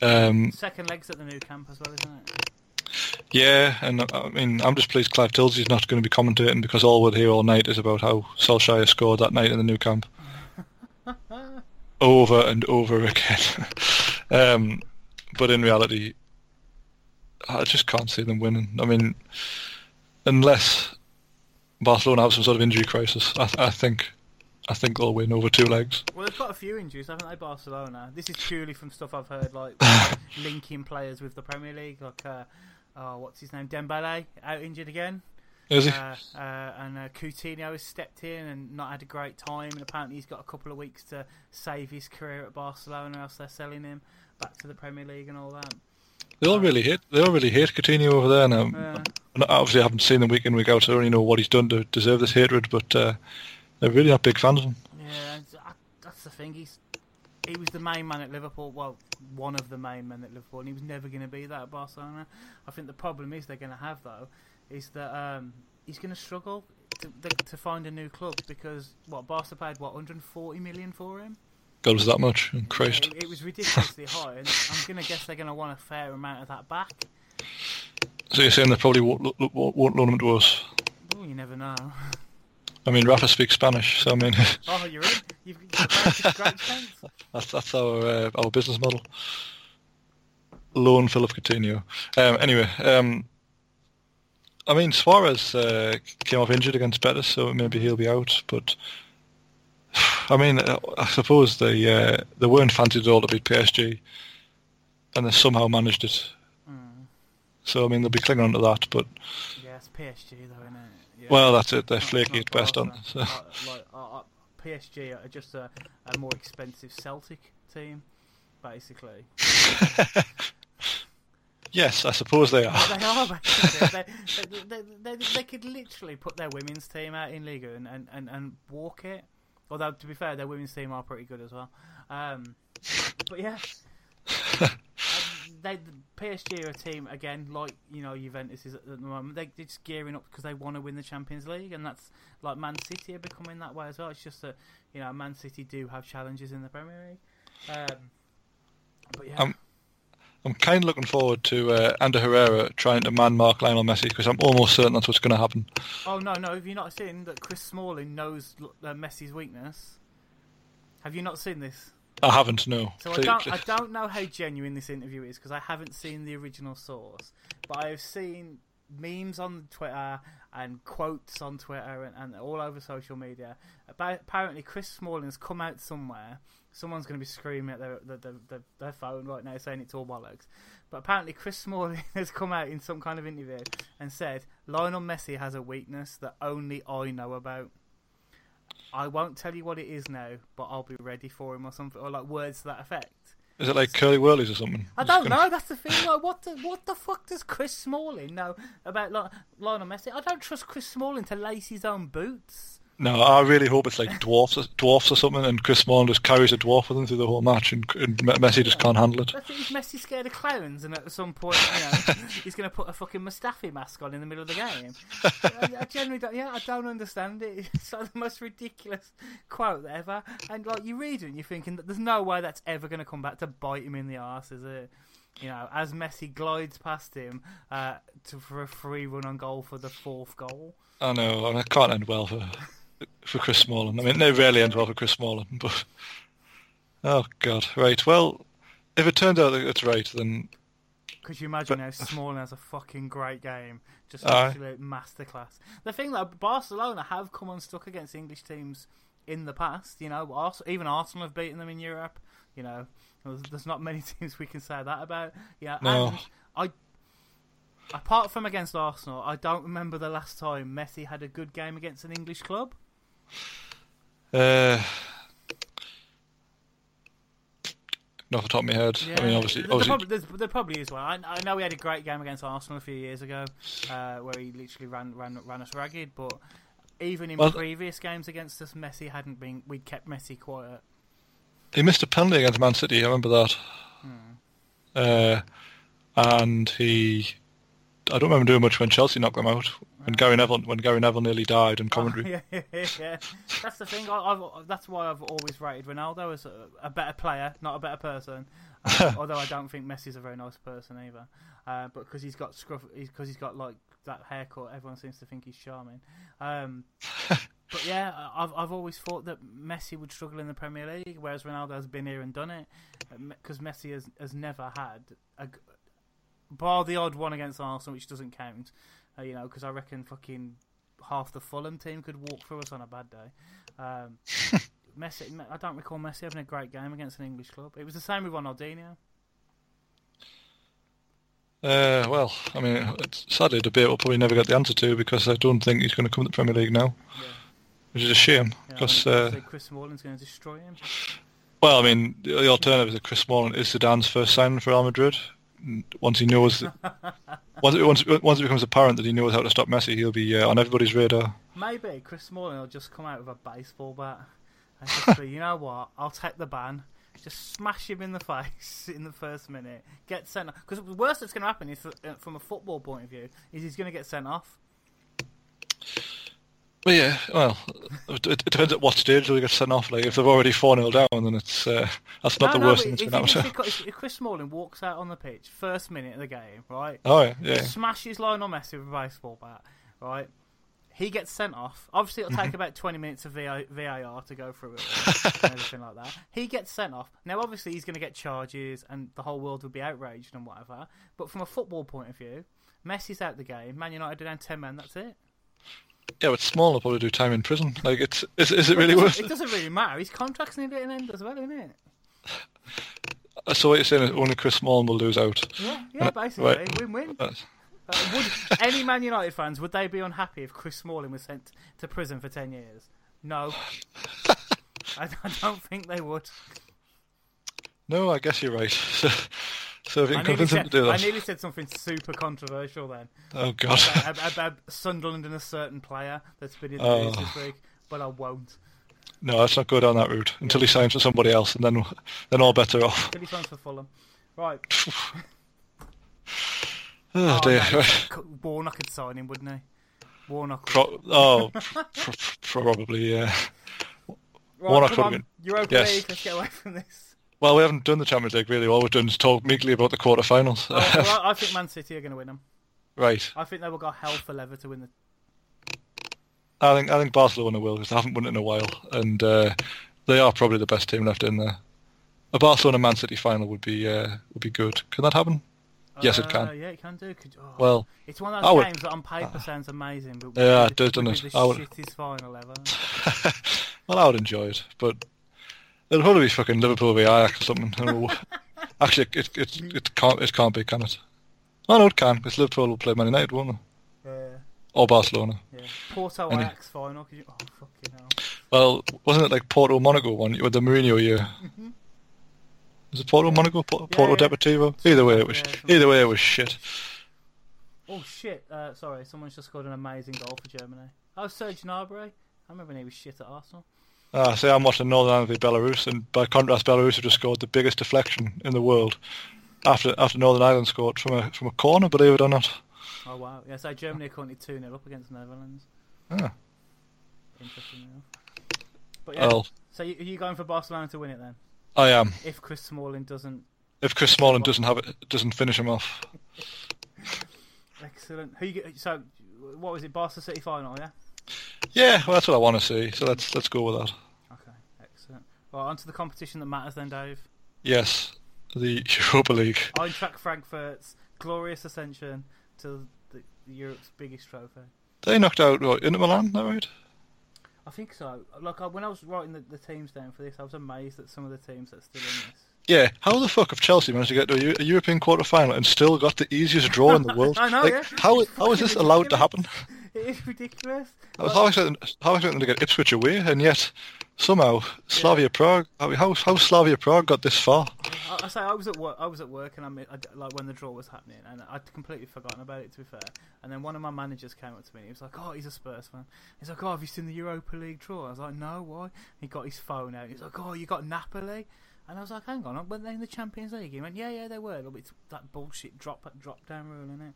Um, Second legs at the Nou Camp as well, isn't it? Yeah, and I mean, I'm just pleased Clive Tyldesley's not going to be commentating because all we'll hear all night is about how Solskjaer scored that night in the Nou Camp. over and over again. um, but in reality, I just can't see them winning. I mean, unless Barcelona have some sort of injury crisis, I, I think I think they'll win over two legs. Well, they've got a few injuries, haven't they, Barcelona? This is purely from stuff I've heard, like linking players with the Premier League, like uh, oh, what's his name, Dembele, out injured again. Is he? Uh, uh, and uh, Coutinho has stepped in and not had a great time, and apparently he's got a couple of weeks to save his career at Barcelona, else they're selling him back to the Premier League and all that. They all really hate. They all really hate Coutinho over there now. Yeah. Obviously, I haven't seen him week in week out, so I don't really know what he's done to deserve this hatred. But uh, they're really not big fans of him. Yeah, that's the thing. He's he was the main man at Liverpool. Well, one of the main men at Liverpool, and he was never going to be that at Barcelona. I think the problem is they're going to have though is that um, he's going to struggle to, to find a new club because what Barca paid what 140 million for him. God, was that much? Christ. Yeah, it, it, was ridiculously high, and I'm going to guess they're going to want a fair amount of that back. So you're saying they probably won't, won't, won't loan him to us? Oh, you never know. I mean, Rafa speaks Spanish, so I mean. oh, you're in. You've, you've great That's that's our uh, our business model. Loan Philip Coutinho. Um, anyway, um, I mean Suarez uh, came off injured against Betis, so maybe he'll be out. But I mean, uh, I suppose they uh, they weren't fancied at all to beat PSG, and they somehow managed it. Mm. So I mean, they'll be clinging on to that. But yeah, it's PSG though, isn't it? Yeah. Well, that's it. They're flaky at best, on. So. Like, uh, uh, PSG are just a, a more expensive Celtic team, basically. yes, I suppose they are. they are. Basically. they, they, they, they, could literally put their women's team out in Liga and, and, and, and walk it. Although to be fair, their women's team are pretty good as well. Um, but yeah, they the PSG are a team again, like you know Juventus is at the moment. They, they're just gearing up because they want to win the Champions League, and that's like Man City are becoming that way as well. It's just that you know Man City do have challenges in the Premier League. Um, but yeah. Um, I'm kind of looking forward to uh, Ander Herrera trying to man mark Lionel Messi because I'm almost certain that's what's going to happen. Oh no, no! Have you not seen that Chris Smalling knows uh, Messi's weakness? Have you not seen this? I haven't, no. So I don't, I don't know how genuine this interview is because I haven't seen the original source, but I have seen memes on Twitter and quotes on Twitter and, and all over social media. About, apparently, Chris Smalling's come out somewhere. Someone's going to be screaming at their, their, their, their phone right now saying it's all bollocks. But apparently, Chris Smalling has come out in some kind of interview and said Lionel Messi has a weakness that only I know about. I won't tell you what it is now, but I'll be ready for him or something, or like words to that effect. Is it like curly whirlies or something? I don't know. That's the thing. Like, what the what the fuck does Chris Smalling know about like, Lionel Messi? I don't trust Chris Smalling to lace his own boots. No, I really hope it's like dwarfs, or, dwarfs or something, and Chris Smalling just carries a dwarf with him through the whole match, and, and Messi just can't handle it. I think Messi's scared of clowns, and at some point, you know, he's going to put a fucking Mustafi mask on in the middle of the game. I, I generally don't. Yeah, I don't understand it. It's like the most ridiculous quote ever. And like you read it, and you're thinking that there's no way that's ever going to come back to bite him in the arse, is it? You know, as Messi glides past him uh, to, for a free run on goal for the fourth goal. I know, and it can't end well for for Chris Smalling. I mean, they rarely end well for Chris Smalling, but oh god, right. Well, if it turns out that it's right, then could you imagine but, how Smalling has a fucking great game? Just absolute masterclass. The thing that Barcelona have come unstuck against English teams in the past. You know, even Arsenal have beaten them in Europe. You know, there's, there's not many teams we can say that about. Yeah, no. and I apart from against Arsenal, I don't remember the last time Messi had a good game against an English club. Uh, not off the top of my head. Yeah, I mean, obviously, there. Probably, there probably is one. I, I, know we had a great game against Arsenal a few years ago, uh, where he literally ran ran ran us ragged. But even in well, previous games against us, Messi hadn't been. We kept Messi quiet. He missed a penalty against Man City. I remember that. Hmm. Uh, and he, I don't remember doing much when Chelsea knocked them out when Gary Neville when Gary Neville nearly died in commentary. Oh, yeah, yeah, yeah, that's the thing. I, I've, that's why I've always rated Ronaldo as a, a better player, not a better person. Um, although I don't think Messi's a very nice person either. Uh, but because he's got scruff, because he's got like that haircut, everyone seems to think he's charming. Um, but yeah, I've I've always thought that Messi would struggle in the Premier League, whereas Ronaldo has been here and done it. Because uh, Messi has has never had a bar the odd one against Arsenal, which doesn't count. Uh, you know, because I reckon fucking half the Fulham team could walk through us on a bad day. Um, Messi, I don't recall Messi having a great game against an English club. It was the same with Ronaldinho. Uh, well, I mean, it's sadly a debate we'll probably never get the answer to because I don't think he's going to come to the Premier League now, yeah. which is a shame. Because uh, Chris Smalling's going to destroy him. Well, I mean, the alternative is that Chris Smalling is Zidane's first signing for Real Madrid. Once he knows once, it, once, once it becomes apparent that he knows how to stop Messi, he'll be uh, on everybody's radar. Maybe Chris Smalling will just come out with a baseball bat and just be, you know what? I'll take the ban. Just smash him in the face in the first minute. Get sent off. Because the worst that's going to happen is, uh, from a football point of view, is he's going to get sent off. Well, yeah, well, it, it, depends at what stage they get sent off. Like, if they're already 4 0 down, then it's uh, that's not no, the no, worst thing that's happen. If, if Chris Smalling walks out on the pitch, first minute of the game, right? Oh, yeah. yeah. Smashes Lionel Messi with a baseball bat, right? He gets sent off. Obviously, it'll take mm-hmm. about 20 minutes of VAR to go through it and everything like that. He gets sent off. Now, obviously, he's going to get charges and the whole world will be outraged and whatever. But from a football point of view, Messi's out the game. Man United are down 10 men, that's it. Yeah, but small will probably do time in prison. Like, it's is, is it really worth it? It doesn't really matter. His contract's nearly an end as well, isn't it? So what you're saying is only Chris Smalling will lose out. Yeah, yeah, basically, right. win-win. Uh, would any Man United fans would they be unhappy if Chris Smalling was sent to prison for ten years? No, I, I don't think they would. No, I guess you're right. So if can convince said, do. I nearly said something super controversial then. Oh, God. About, about, Sunderland and a certain player that's been in the oh. news this week, but I won't. No, let's not go down that route until he signs for somebody else, and then then all better off. Pretty fun for Fulham. Right. Oh, dear. Oh, no, Warnock could sign him, wouldn't he? Warnock. Pro- oh, pr- pr- probably, yeah. Right, Warnock on. have been- Europa yes. League, let's get away from this. Well, we haven't done the Champions League really. All we've done is talk meekly about the quarterfinals. Oh, well, I, think Man City are going to win them. right. I think they will go hell for leather to win the. I think I think Barcelona will because they haven't won it in a while, and uh, they are probably the best team left in there. A Barcelona Man City final would be uh, would be good. Can that happen? Yes, it Uh, can. Yeah, it can do. Could, oh. Well, it's one of those would- games that on paper sounds amazing, but Yeah, it does, doesn't it? the I would- shittest final ever. well, I would enjoy it, but it'll probably be fucking Liverpool v Ajax or something. Actually, it it it can't it can't be, can it? Oh no, it can because Liverpool will play Man United, won't they? Yeah, Or Barcelona. yeah. Porto Any- Ajax final. You, oh fucking hell! Well, wasn't it like Porto Monaco one with the Mourinho year? Was it Porto Monaco? Porto, Mm-hmm. Yeah, Porto yeah. Deportivo? Either way, it was Yeah, either way it was shit. Oh shit! Uh, sorry, someone's just scored an amazing goal for Germany. Oh, Serge Gnabry. I remember when he was shit at Arsenal. Ah, say I'm watching Northern Ireland v Belarus, and by contrast, Belarus have just scored the biggest deflection in the world after after Northern Ireland scored from a from a corner, believe it or not. Oh wow! Yeah, so Germany are currently two 0 up against the Netherlands. Ah, Interesting enough. But yeah, well, so you, are you going for Barcelona to win it then? I am. If Chris Smalling doesn't, If Chris Smalling doesn't have it, doesn't finish him off. excellent. Who you? So, what was it? Barca City final, yeah. Yeah, well, that's what I want to see. So let's let's go with that. Okay, excellent. Well, on to the competition that matters then, Dave. Yes, the Europa League. Eintracht Frankfurt's glorious ascension to the, Europe's biggest trophy. They knocked out what, Inter Milan, that right? I think so. Like I, when I was writing the, the teams down for this, I was amazed at some of the teams that are still in this. Yeah, how the fuck have Chelsea managed to get to a, European quarter final and still got the easiest draw in the world? I know, Like, yeah. How how is this allowed to happen? It is ridiculous. I was how expecting how expecting to get Ipswich away, and yet somehow Slavia Prague. I mean, how how Slavia Prague got this far? I, I say I was at work. I was at work, and I, mi- I like when the draw was happening, and I'd completely forgotten about it. To be fair, and then one of my managers came up to me. and He was like, "Oh, he's a Spurs fan." He's like, "Oh, have you seen the Europa League draw?" I was like, "No, why?" He got his phone out. He's like, "Oh, you got Napoli." And I was like, "Hang on, weren't they in the Champions League?" He went, "Yeah, yeah, they were, that bullshit drop drop down rule, isn't it?"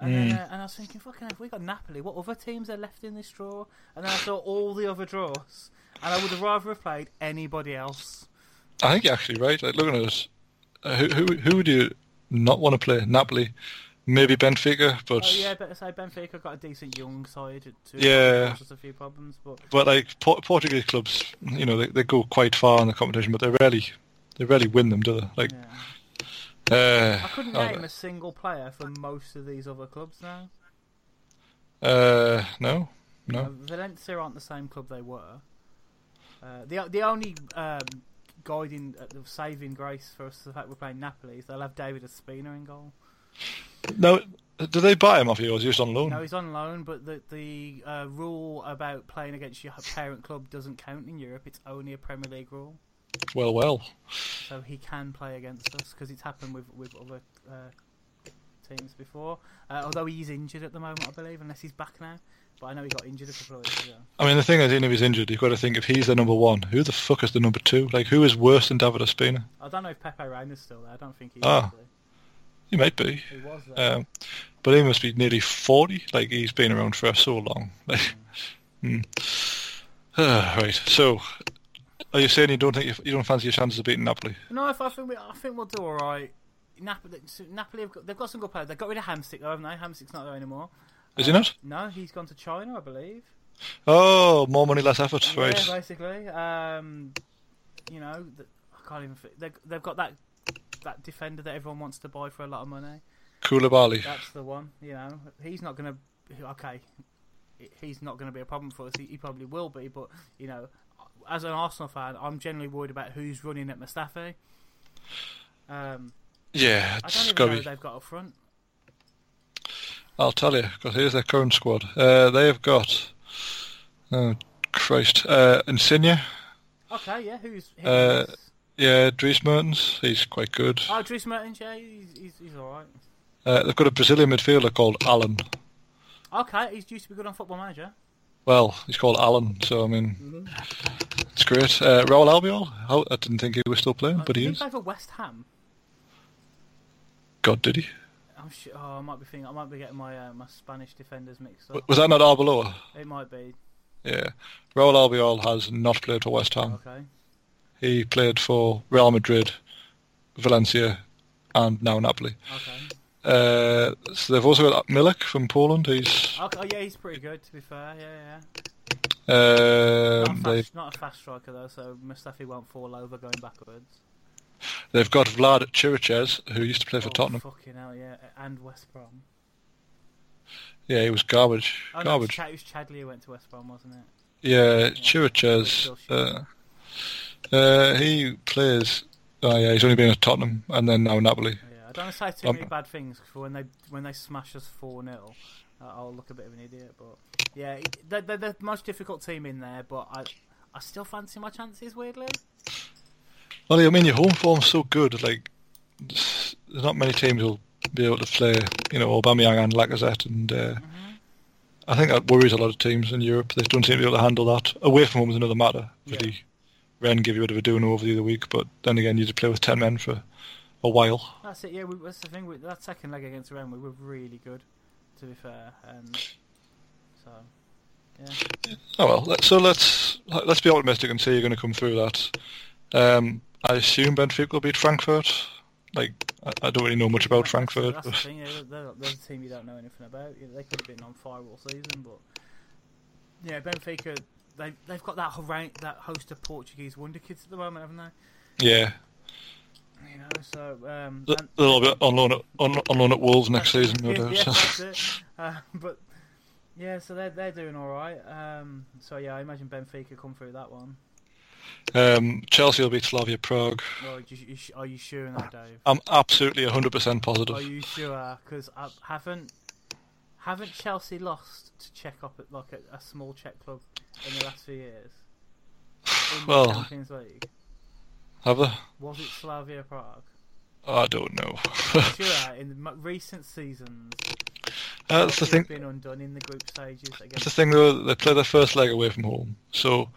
And then, uh, and I was thinking, "Fucking, hell, if we got Napoli, what other teams are left in this draw?" And then I saw all the other draws, and I would have rather have played anybody else. I think you're actually right. Like looking at it, uh, who who who would you not want to play? Napoli, maybe Benfica, but Oh yeah, better say Benfica got a decent young side too. Yeah. just a few problems, but but like Por- Portuguese clubs, you know, they they go quite far in the competition, but they're rarely they rarely win them, do they? Like, yeah. uh, I couldn't oh, name a single player for most of these other clubs now. uh, no, no. Uh, Valencia aren't the same club they were. Uh, the the only um, guiding, uh, the saving grace for us is the fact we're playing Napoli is they'll have David Ospina in goal. No, do they buy him off you, or was he just on loan? No, he's on loan, but the the uh, rule about playing against your parent club doesn't count in Europe. It's only a Premier League rule. Well, well. so he can play against us because it's happened with with other uh, teams before. Uh, although he's injured at the moment, I believe, unless he's back now. But I know he got injured a couple of weeks ago. I mean, the thing is, even if he's injured, you've got to think if he's the number one, who the fuck is the number two? Like, who is worse than David Ospina? I don't know if Pepe Reina's still there. I don't think he Ah. is. He might be, He was there. um, but he must be nearly forty. Like, he's been around for so long. Like, hmm. Ah, right. So, are you saying you don't think you, you don't fancy your chances of beating Napoli? no, I think we, I think we'll do all right. Napoli, Napoli have got, they've got some good players. They got rid of Hamsik, though, haven't they? Hamsik's not there anymore. Is he not? No, he's gone to China, I believe. Oh, more money, less effort. Right. Yeah, basically. Um, you know, I can't even. They, they've got that that defender that everyone wants to buy for a lot of money. Koulibaly. That's the one. You know, he's not going to. Okay, he's not going to be a problem for us. He, he probably will be, but you know, as an Arsenal fan, I'm generally worried about who's running at Mustafi. Um, Yeah, I don't even know be. they've got up front. I'll tell you, because here's their current squad. Uh, they have got. Oh, Christ. Uh, Insigne. Okay, yeah, who's? Uh, Yeah, Dries Mertens. He's quite good. oh, Dries Mertens. Yeah, he's he's, he's all right. Uh, they've got a Brazilian midfielder called Alan. Okay, he's used to be good on Football Manager. Well, he's called Alan, so I mean, Mm-hmm. it's great. Uh, Raul Albiol, how, I didn't think he was still playing, but he he is. for West Ham? God, did he? I'm sure. Oh, I might be thinking. I might be getting my uh, my Spanish defenders mixed up. Was that not Arbeloa? It might be. Yeah. Raul Albiol has not played for West Ham. Okay. He played for Real Madrid, Valencia, and now Napoli. Okay. Uh, so they've also got Milik from Poland. He's Okay. Oh, yeah, he's pretty good. To be fair, yeah, yeah. um, Not, a fast, not a fast striker though, so Mustafi won't fall over going backwards. they've got Vlad Chiriches, who used to play for oh, Tottenham. Fucking hell, yeah, and West Brom. Yeah, he was garbage. Oh, garbage. it was, Ch- it was Chadli who went to West Brom, wasn't it? Yeah, Chiriches. Uh, uh, he plays. Oh yeah, he's only been at Tottenham and then now Napoli. Yeah, don't say too Um, many bad things for when they when they smash us four 0 uh, I'll look a bit of an idiot. But yeah, they're, they're the most difficult team in there. But I I still fancy my chances. Weirdly, Well, I mean, your home form's so good. Like, there's not many teams who'll be able to play. You know, Aubameyang and Lacazette, and uh, I think that worries a lot of teams in Europe. They don't seem to be able to handle that. Away from home is another matter. Yeah. Really, Rennes give you a bit of a doing over the other week, but then again, you had to play with ten men for a while. that's it. Yeah, we, that's the thing. With that second leg against Rennes, we were really good. To be fair, and so yeah. Oh well. let- So let's let's be optimistic and say you're going to come through that. Um, I assume Benfica will beat Frankfurt. Like, I, I don't really know much about Frankfurt. That's the but- thing. Yeah, they're, they're a team you don't know anything about. Yeah, They could have been on fire all season, but yeah, Benfica. They they've got that hora- that host of Portuguese wonder kids at the moment, haven't they? Yeah, You know, so um, and- they'll be on loan at, on, on loan at Wolves next season, no doubt. yeah, so. Uh, but yeah, so they're they're doing all right. Um, so yeah, I imagine Benfica come through that one. Um, Chelsea will beat Slavia Prague. Well, you, you, are you sure in that, Dave? I'm absolutely 100% positive. Are you sure? Because I haven't haven't Chelsea lost to check up at like a, a small Czech club in the last few years in the Well- Champions League? Have they? Was it Slavia Prague? I don't know. Sure, in recent seasons, Uh, that's the thing. been undone in the group stages That's the thing, though. They play their first leg away from home. So,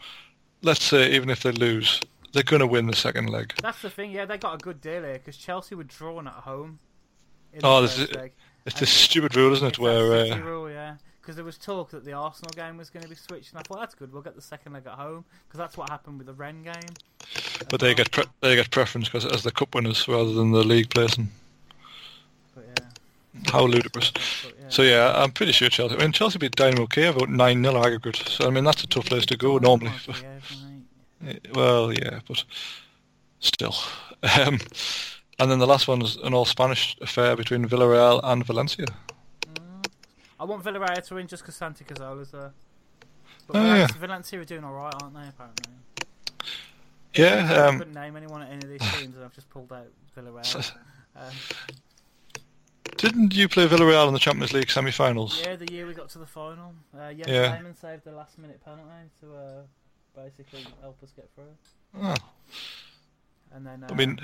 let's say even if they lose, they're going to win the second leg. That's the thing, yeah, they got a good deal here because Chelsea were drawn at home. Oh, this is- leg. It's And this stupid rule, isn't it? Where uh, rule, yeah, because there was talk that the Arsenal game was going to be switched, and I thought that's good. We'll get the second leg at home because that's what happened with the Rennes game. but they get pre- they get preference because as the cup winners rather than the league placing. But yeah, How ludicrous! but, yeah. So yeah, I'm pretty sure Chelsea. I mean, Chelsea beat Dynamo Kiev about nine 0 aggregate. So I mean, that's a tough place to go normally. Well, yeah, but still. Um, and then the last one is an all Spanish affair between Villarreal and Valencia. I want Villarreal to win just because Santi Cazorla's there. But Oh, Valencia, yeah. Valencia are doing all right, aren't they? Apparently. Yeah, I um, couldn't name anyone at any of these teams, and I've just pulled out Villarreal. Um, didn't you play Villarreal in the Champions League semi-finals? yeah, the year we got to the final, uh, Yeah. Lehmann saved the last-minute penalty to uh, basically help us get through. Oh, And then uh, I mean,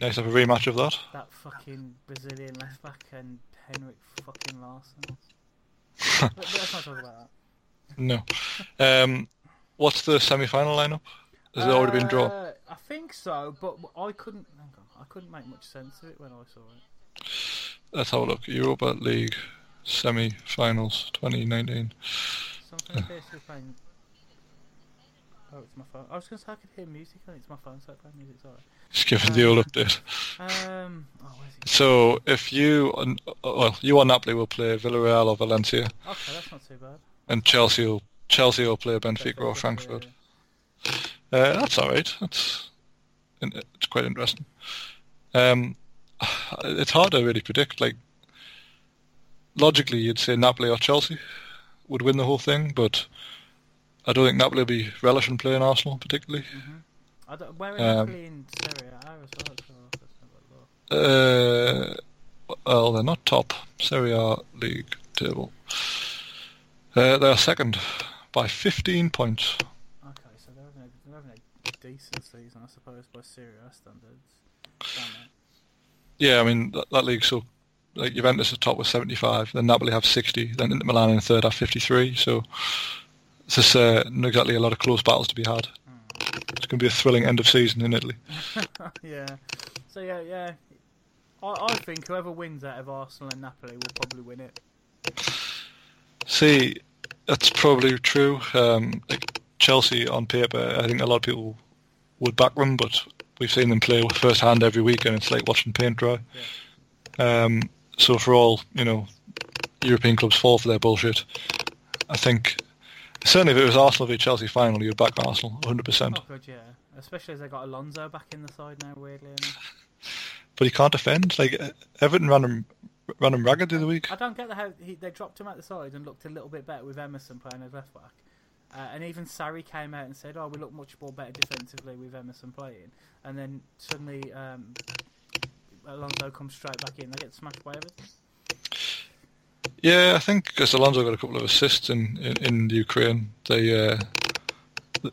nice to have a rematch of that. that fucking Brazilian left back and Henrik fucking Larsson. Let's not talk about that. No. Um, what's the semi-final lineup? Has it already been drawn? Uh, I think so, but I couldn't. Hang on, I couldn't make much sense of it when I saw it. Let's have a look. Europa League semi-finals 2019. Something appears to be playing. Oh, it's my phone. I was going to say I could hear music, and it's my phone, so playing music. Sorry. Just giving the old update. Um. Oh? So if you, well, you or Napoli will play Villarreal or Valencia, Okay, that's not too bad. and Chelsea will Chelsea will play Benfica or Frankfurt. Uh, that's all right. That's it's quite interesting. Um, it's hard to really predict. Like logically, you'd say Napoli or Chelsea would win the whole thing, but I don't think Napoli will be relishing playing Arsenal particularly. I don't, where are Um, Napoli in Serie A as well? So let's have a look. Uh, well, they're not top Serie A league table. Uh, they're second by 15 points. Okay, so they're having, a, they're having a decent season, I suppose, by Serie A standards. Yeah, I mean that, that league's so like Juventus are top with 75, then Napoli have 60, then Inter Milan in third have 53. So just uh, not exactly a lot of close battles to be had. it's going to be a thrilling end of season in Italy. yeah. So yeah, yeah. I, I think whoever wins out of Arsenal and Napoli will probably win it. See, that's probably true. Um, like Chelsea on paper, I think a lot of people would back them, but we've seen them play firsthand every week, and it's like watching paint dry. Yeah. Um, so for all you know, European clubs fall for their bullshit. I think certainly if it was Arsenal v Chelsea final, you'd back Arsenal 100. percent Oh good, yeah. Especially as they got Alonso back in the side now, weirdly. enough. But he can't defend. Like Everton ran him, ran him ragged the other week. I don't get the how he, they dropped him at the side and looked a little bit better with Emerson playing as left back. Uh, and even Sarri came out and said, "Oh, we look much more better defensively with Emerson playing." And then suddenly um, Alonso comes straight back in. They get smashed by Everton. Yeah, I think because Alonso got a couple of assists in in, in Ukraine, they uh,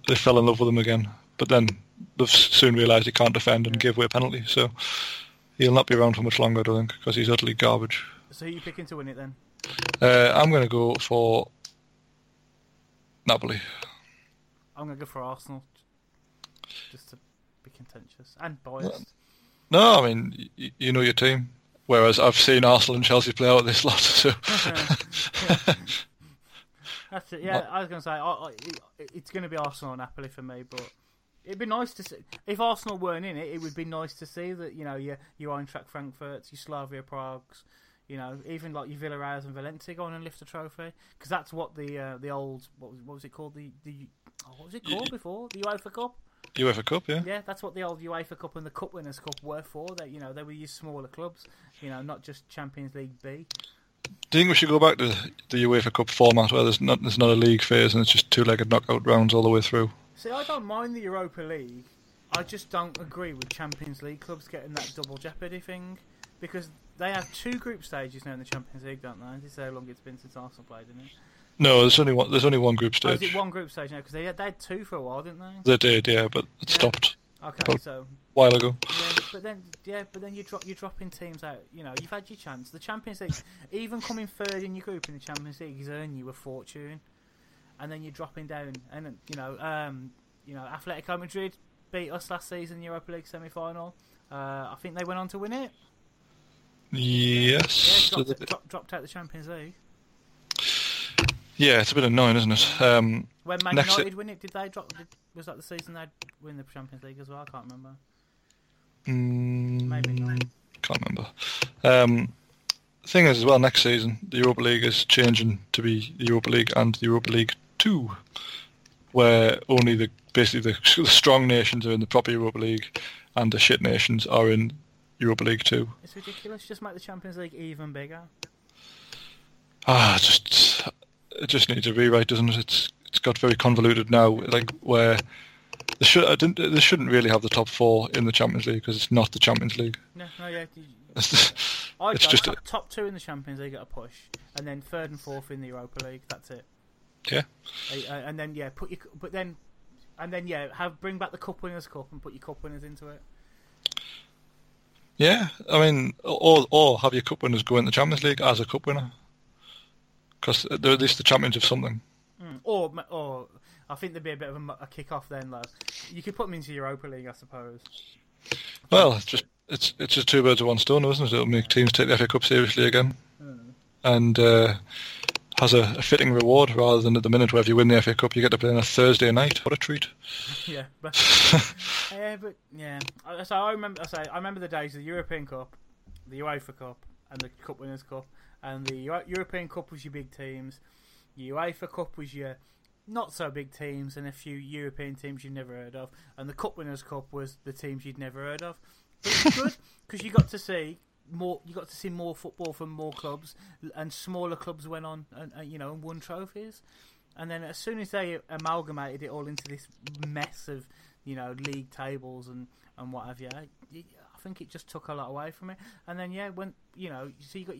they fell in love with him again. But then they've soon realised he can't defend and give away a penalty, so he'll not be around for much longer, I don't think, because he's utterly garbage. So who are you picking to win it then? Uh, I'm going to go for Napoli. I'm gonna go for Arsenal, just to be contentious and biased. No, I mean y- you know your team. Whereas I've seen Arsenal and Chelsea play out this lot, so That's it. Yeah, I was going to say I, I, it's going to be Arsenal and Napoli for me, but it'd be nice to see if Arsenal weren't in it. It would be nice to see that you know your your Eintracht Frankfurt's, your Slavia Prague's, you know, even like your Villarreal's and Valencia go on and lift a trophy because that's what the uh, the old what was, what was it called the the oh, what was it called before the UEFA Cup. UEFA Cup, yeah. Yeah, that's what the old UEFA Cup and the Cup Winners' Cup were for. That you know they were your smaller clubs, you know, not just Champions League B. Do you think we should go back to the UEFA Cup format where there's not there's not a league phase and it's just two-legged knockout rounds all the way through? See, I don't mind the Europa League. I just don't agree with Champions League clubs getting that double jeopardy thing because they have two group stages now in the Champions League, don't they? This is how long it's been since Arsenal played, isn't it? No, there's only one. There's only one group Oh, stage. is it one group stage now? Because they had, they had two for a while, didn't they? They did, yeah, but it Yeah. stopped Okay, so a while ago. yeah, but then yeah, but then you drop you're dropping teams out. You know, you've had your chance. The Champions League, even coming third in your group in the Champions League, is earning you a fortune, and then you're dropping down. And then, you know, um, you know, Atletico Madrid beat us last season in the Europa League semi final. Uh, I think they went on to win it. Yes. they- dropped, dropped out the Champions League. Yeah, it's a bit annoying, isn't it? Um, When Man Next- United win it, did they drop? Did, was that the season they'd win the Champions League as well? I can't remember. mm, Maybe not. Can't remember. Um, thing is, as well, next season the Europa League is changing to be the Europa League and the Europa League Two, where only the basically the, the strong nations are in the proper Europa League, and the shit nations are in Europa League Two. It's ridiculous. Just make the Champions League even bigger. Ah, just it just needs a rewrite, doesn't it? It's it's got very convoluted now. Like where they should I didn't they shouldn't really have the top four in the Champions League because it's not the Champions League. No, no, yeah. It's, just- just top, top two in the Champions League at a push, and then third and fourth in the Europa League. That's it. yeah. And then yeah, put your but then and then yeah, have bring back the Cup Winners' Cup and put your Cup winners into it. Yeah, I mean, or or have your cup winners go in the Champions League as a cup winner, because they're at least the champions of something. Mm. Or or I think there'd be a bit of a, a kick off then, though. You could put them into Europa League, I suppose. Well, it's just it's it's just two birds with one stone, isn't it? It'll make teams take the FA Cup seriously again, and uh, has a, a fitting reward rather than at the minute where if you win the FA Cup you get to play on a Thursday night. What a treat! yeah, but yeah, but yeah. So I remember. I say I remember the days of the European Cup, the UEFA Cup, and the Cup Winners' Cup. And the European Cup was your big teams. The UEFA Cup was your not so big teams and a few European teams you'd never heard of. And the Cup Winners' Cup was the teams you'd never heard of. But it's good because you got to see more. You got to see more football from more clubs, and smaller clubs went on and, and you know and won trophies. And then as soon as they amalgamated it all into this mess of you know league tables and and what have you, I I think it just took a lot away from it. And then yeah, when you know, so you got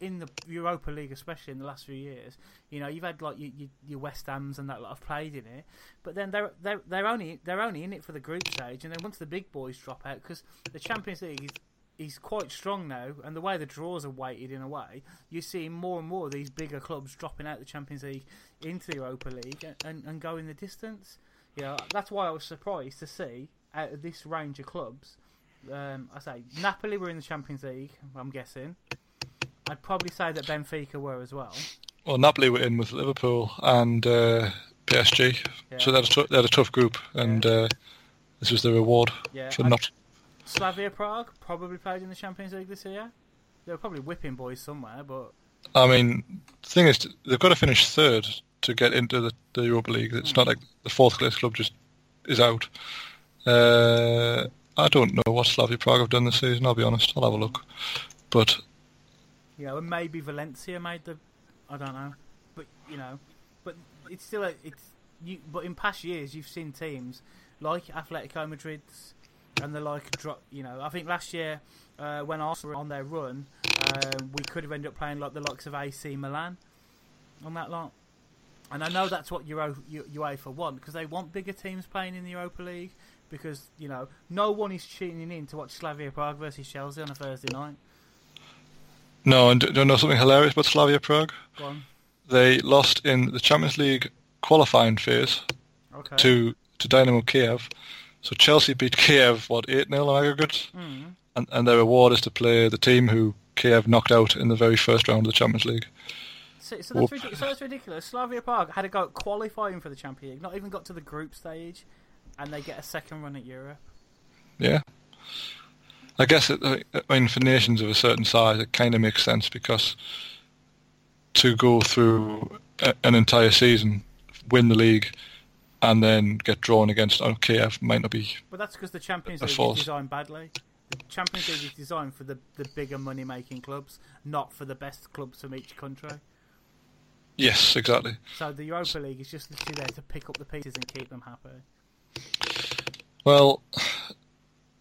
in the Europa League, especially in the last few years, you know, you've had like your, your, your West Ham's and that lot have played in it, but then they're they're they're only they're only in it for the group stage, and then once the big boys drop out, because the Champions League is is quite strong now, and the way the draws are weighted in a way, you're seeing more and more of these bigger clubs dropping out the Champions League into the Europa League and, and, and going the distance. You know, that's why I was surprised to see out of this range of clubs. Um, I say Napoli were in the Champions League. I'm guessing. I'd probably say that Benfica were as well. Well, Napoli were in with Liverpool and uh, PSG, Yeah. so they had, t- they had a tough group, and uh, this was the reward Yeah, for not. Slavia Prague probably played in the Champions League this year. They were probably whipping boys somewhere, but I mean, the thing is, they've got to finish third to get into the, the Europa League. It's not like the fourth place club just is out. Uh, I don't know what Slavia Prague have done this season. I'll be honest. I'll have a look, but you know, and maybe Valencia made the. I don't know, but you know, but it's still a, it's you. But in past years, you've seen teams like Atletico Madrid's and the like. Drop, you know, I think last year uh, when Arsenal were on their run, um, we could have ended up playing like the likes of AC Milan on that lot. And I know that's what Euro, UEFA want because they want bigger teams playing in the Europa League because you know no one is tuning in to watch Slavia Prague versus Chelsea on a Thursday night. No. And do you know something hilarious about Slavia Prague? They lost in the Champions League qualifying phase Okay. to to Dynamo Kiev. So Chelsea beat Kiev what eight 0 on aggregate, Mm. and, and their reward is to play the team who Kiev knocked out in the very first round of the Champions League. So, so, that's ridiculous. so that's ridiculous. Slavia Prague had to go qualifying for the Champions League, not even got to the group stage, and they get a second run at Europe. Yeah. I guess it, I mean for nations of a certain size, it kind of makes sense because to go through a, an entire season, win the league, and then get drawn against oh, Kiev might not be. But that's because the Champions League is designed badly. The Champions League is designed for the, the bigger money making clubs, not for the best clubs from each country. Yes, exactly. So the Europa League is just literally there to pick up the pieces and keep them happy. Well,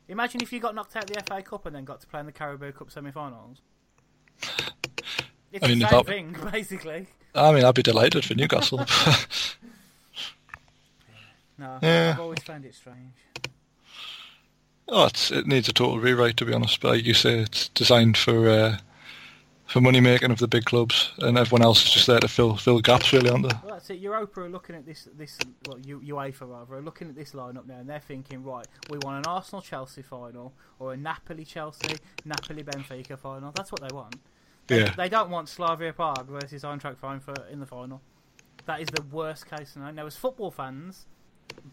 Imagine if you got knocked out of the FA Cup and then got to play in the Carabao Cup semi-finals. It's I mean, the same that- thing, basically. I mean, I'd be delighted for Newcastle. No, Yeah. I've always found it strange. oh, it's, it needs a total rewrite, to be honest. But like you say, it's designed for uh, for money making of the big clubs, and everyone else is just there to fill fill gaps, really, aren't they? Well, that's it. Europa are looking at this, this well, U- UEFA rather, are looking at this lineup now, and they're thinking, right, we want an Arsenal Chelsea final or a Napoli Chelsea, Napoli Benfica final. That's what they want. They, Yeah. they don't want Slavia Prague versus Eintracht Frankfurt in the final. That is the worst case scenario. Now, as football fans,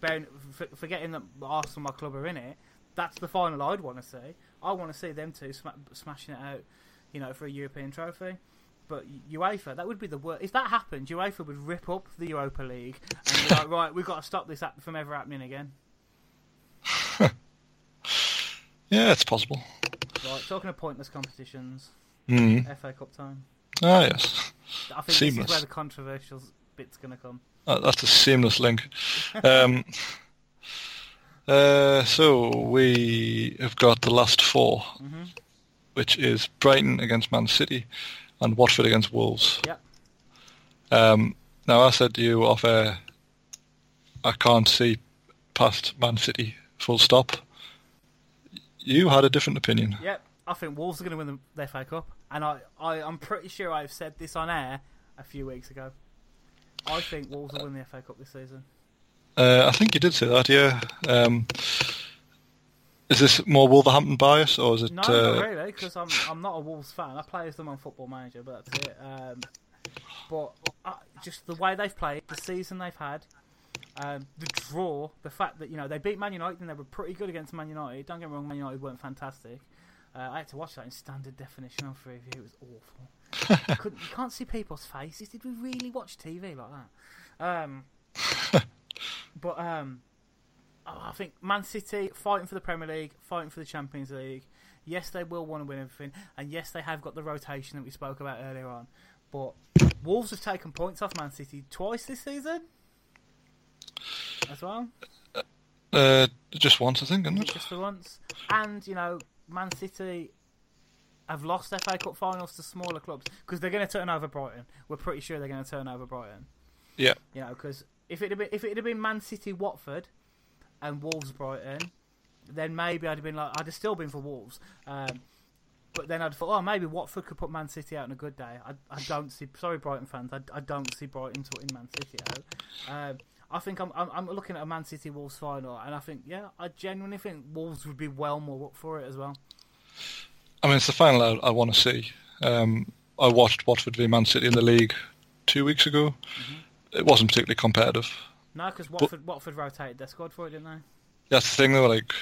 bearing, f- forgetting that Arsenal, my club, are in it, that's the final I'd want to see. I want to see them two sma- smashing it out, you know, for a European trophy. But UEFA, that would be the worst. If that happened, UEFA would rip up the Europa League and be like, right, we've got to stop this from ever happening again. Yeah, it's possible. Right, talking of pointless competitions, Mm. FA Cup time. Ah, yes. I think this Seamless. is where the controversial bit's going to come. That's a seamless link. Um, uh, so we have got the last 4 Mhm. Which is Brighton against Man City and Watford against Wolves. Yep. Um, now I said to you off air, I can't see past Man City. Full stop. You had a different opinion. Yep, I think Wolves are going to win the, the FA Cup, and I, I, I'm pretty sure I've said this on air a few weeks ago. I think Wolves will win the FA Cup this season. Uh, I think you did say that, yeah. Um, is this more Wolverhampton bias or is it? No, uh, not really, because I'm I'm not a Wolves fan. I play as them on Football Manager, but that's it. Um, but uh, just the way they've played, the season they've had, um, the draw, the fact that you know they beat Man United and they were pretty good against Man United. Don't get me wrong, Man United weren't fantastic. Uh, I had to watch that in standard definition on Freeview. It was awful. you, couldn't, you can't see people's faces. Did we really watch TV like that? Um, but um, oh, I think Man City fighting for the Premier League, fighting for the Champions League. Yes, they will want to win everything, and yes, they have got the rotation that we spoke about earlier on. But Wolves have taken points off Man City twice this season, as well, Uh, just once, I think, isn't it? just for once. And you know, Man City have lost FA Cup finals to smaller clubs because they're going to turn over Brighton. We're pretty sure they're going to turn over Brighton. Yeah. You know, because if it had been if it had been Man City, Watford, and Wolves, Brighton, then maybe I'd have been like I'd have still been for Wolves. Um, but then I'd thought, oh, maybe Watford could put Man City out on a good day. I, I don't see. Sorry, Brighton fans, I, I don't see Brighton putting Man City out. Um, I think I'm, I'm I'm looking at a Man City Wolves final, and I think yeah, I genuinely think Wolves would be well more up for it as well. I mean, it's the final I, I want to see. Um, I watched Watford v Man City in the league two weeks ago. Mm-hmm. It wasn't particularly competitive. No, because Watford Watford rotated their squad for it, didn't they? That's the thing, though. Like,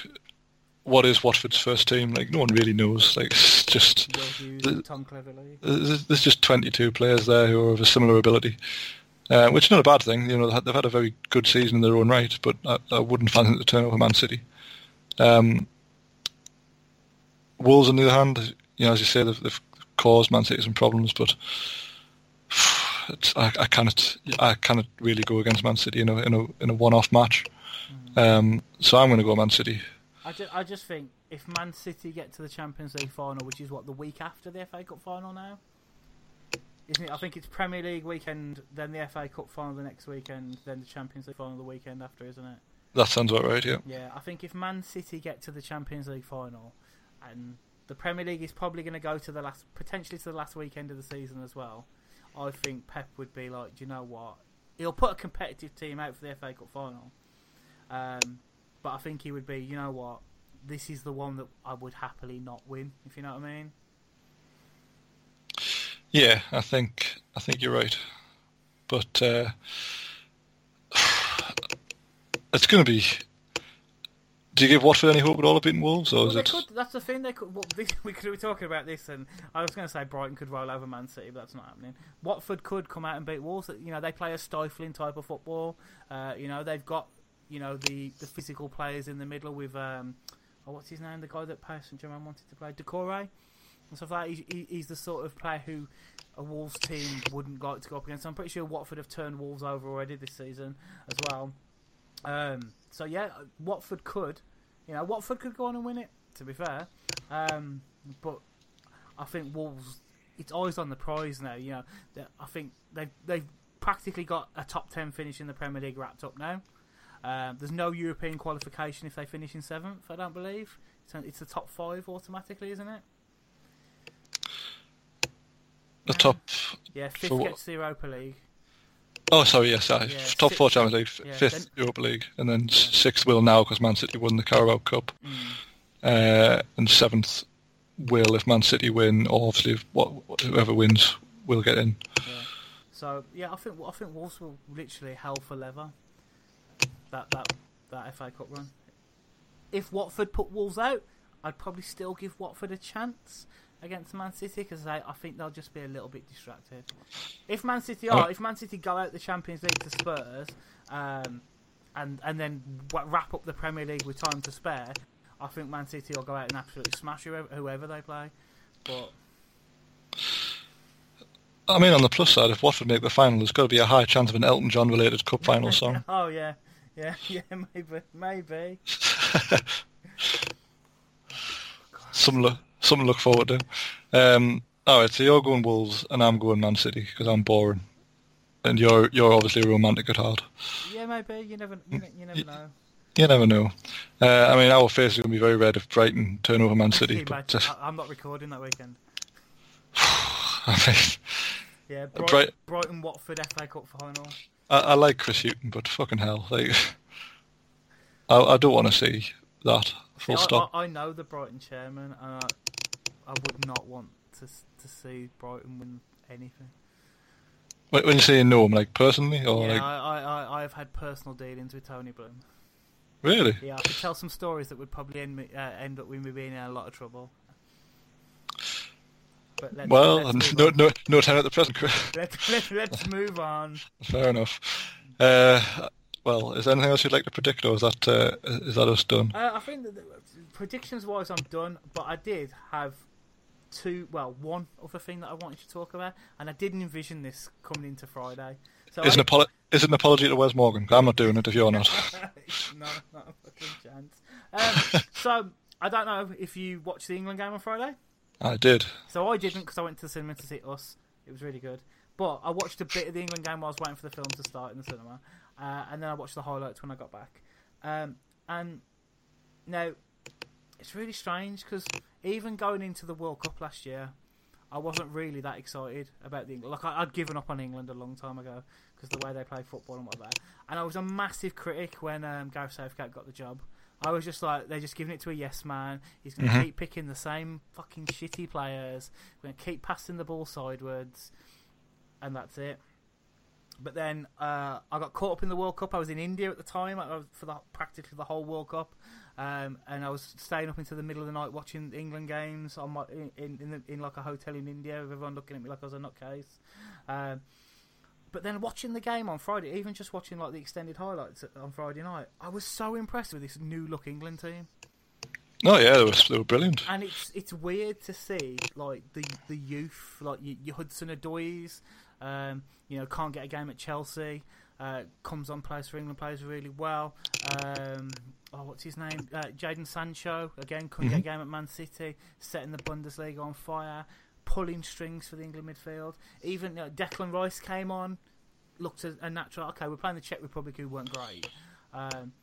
what is Watford's first team? Like, no one really knows. Like, it's just Hughes, Tom Cleverley. there's there's just 22 players there who are of a similar ability, uh, which is not a bad thing. You know, they've had- a very good season in their own right, but I, I wouldn't fancy them to turn over Man City. Um, Wolves, on the other hand, you know, as you say, they've, they've caused Man City some problems, but I, I cannot, I cannot really go against Man City in a in a in a one-off match. Um, so I'm going to go Man City. I just, I just think if Man City get to the Champions League final, which is what the week after the FA Cup final now, isn't it? I think it's Premier League weekend, then the FA Cup final the next weekend, then the Champions League final the weekend after, isn't it? That sounds about right. Yeah. Yeah, I think if Man City get to the Champions League final, and the Premier League is probably going to go to the last, potentially to the last weekend of the season as well, I think Pep would be like, do you know what? He'll put a competitive team out for the FA Cup final, um, but I think he would be, you know what? This is the one that I would happily not win, if you know what I mean. Yeah, I think I think you're right, but uh, it's going to be. Do you give Watford any hope at all of beating Wolves, or Well, is they it? could, that's the thing. They could. Well, this, we could be talking about this, and I was going to say Brighton could roll over Man City, but that's not happening. Watford could come out and beat Wolves. You know, they play a stifling type of football. Uh, you know, they've got you know the, the physical players in the middle with um, oh, what's his name? The guy that Paris Saint Germain wanted to play, Doucouré and stuff like that. He, he, he's the sort of player who a Wolves team wouldn't like to go up against. I'm pretty sure Watford have turned Wolves over already this season as well. Um, so yeah, Watford could. You know, Watford could go on and win it. To be fair, um, but I think Wolves. It's always on the prize now. You know, I think they've they've practically got a top ten finish in the Premier League wrapped up now. Um, there's no European qualification if they finish in seventh. I don't believe it's, it's the top five automatically, isn't it? The top. Yeah, fifth gets the Europa League. Oh, sorry. Yes, sorry. Yeah, top si- four Champions League, yeah, fifth then- Europa League, and then s sixth will now because Man City won the Carabao Cup, Mm. uh, and seventh will if Man City win, or obviously if what, whoever wins will get in. Yeah. So yeah, I think I think Wolves will literally hell for leather. That that that FA Cup run. If Watford put Wolves out, I'd probably still give Watford a chance against Man City because I, I think they'll just be a little bit distracted. If Man City are, Oh. if Man City go out the Champions League to Spurs, um, and and then wrap up the Premier League with time to spare, I think Man City will go out and absolutely smash whoever, whoever they play. But I mean, on the plus side, if Watford make the final, there's got to be a high chance of an Elton John related cup final song. oh yeah, yeah, yeah, maybe, maybe. some look, something to look forward to. Um, all right, so you're going Wolves and I'm going Man City because I'm boring, and you're you're obviously a romantic at heart. Yeah, maybe. You never, you, you never know. You never know. Uh, I mean, our face is going to be very red if Brighton turn over Man City. But I'm not recording that weekend. I, mean, Yeah, Bright- Brighton, Brighton Watford FA Cup final. I, I like Chris Hughton, but fucking hell, like I, I don't want to see that. Full stop. I, I know the Brighton chairman, and I, would not want to to see Brighton win anything. When when you say no, I'm like personally or yeah, like I, I, I, I've had personal dealings with Tony Bloom. really. Yeah, I could tell some stories that would probably end, me, uh, end up with me being in a lot of trouble. But let's, Well, let's no, no, no time at the present. Let's, let, let's move on. Fair enough. Uh, well, is there anything else you'd like to predict, or is that uh, is that us done? Uh, I think that predictions wise, I'm done. But I did have two, well, one other thing that I wanted to talk about, and I didn't envision this coming into Friday. So Is, I, an apolo- is it an apology to Wes Morgan? I'm not doing it if you're not. no, not a fucking chance. Um, so I don't know if you watched the England game on Friday. I did. So I didn't because I went to the cinema to see Us. It was really good. But I watched a bit of the England game while I was waiting for the film to start in the cinema, uh, and then I watched the highlights when I got back. Um, and now it's really strange because even going into the World Cup last year, I wasn't really that excited about the England. Like I, would given up on England a long time ago because the way they play football and whatever. And I was a massive critic when um, Gareth Southgate got the job. I was just like, they're just giving it to a yes man. He's going to mm-hmm. keep picking the same fucking shitty players. We're going to keep passing the ball sidewards, and that's it. But then uh, I got caught up in the World Cup. I was in India at the time for the, practically the whole World Cup, um, and I was staying up into the middle of the night watching England games on my in in, the, in like a hotel in India with everyone looking at me like I was a nutcase. Um, but then watching the game on Friday, even just watching like the extended highlights on Friday night, I was so impressed with this new look England team. Oh yeah, they were, they were brilliant. And it's it's weird to see like the the youth, like your, your Hudson Odois, um, you know, can't get a game at Chelsea. Uh, comes on, plays for England, plays really well. Um, oh, what's his name? Uh, Jadon Sancho again couldn't mm-hmm. get a game at Man City, setting the Bundesliga on fire, pulling strings for the England midfield. Even uh, Declan Rice came on, looked a, a, natural. Okay, we're playing the Czech Republic, who weren't great, um,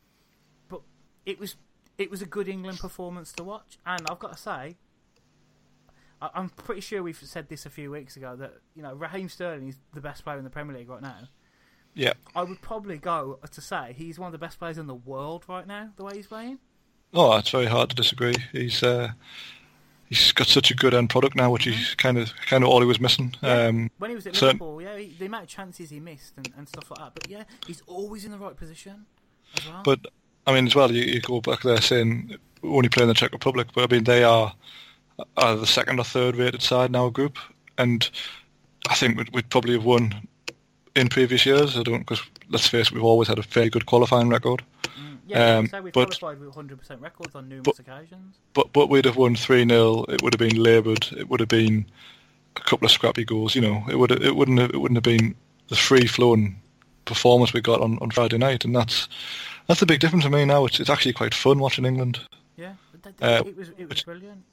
but it was it was a good England performance to watch. And I've got to say, I'm pretty sure we've said this a few weeks ago that you know Raheem Sterling is the best player in the Premier League right now. Yeah, I would probably go to say he's one of the best players in the world right now. The way he's playing. Oh, it's very hard to disagree. He's uh, he's got such a good end product now, which is kind of kind of all he was missing. Yeah. Um, when he was at Liverpool, yeah, he, the amount of chances he missed and, and stuff like that. But yeah, he's always in the right position as well. But I mean, as well, you, you go back there saying only playing the Czech Republic, but I mean they are, are the second or third rated side in our group, and I think we'd, we'd probably have won in previous years. I don't because let's face it, we've always had a very good qualifying record. Mm, yeah, um, so we've but, qualified with 100% records on numerous but, occasions. But but we'd have won three 0 It would have been laboured. It would have been a couple of scrappy goals. You know, it would it wouldn't have, it wouldn't have been the free flowing performance we got on, on Friday night, and that's that's the big difference for me now. It's it's actually quite fun watching England. Yeah, uh, it was it was which, brilliant.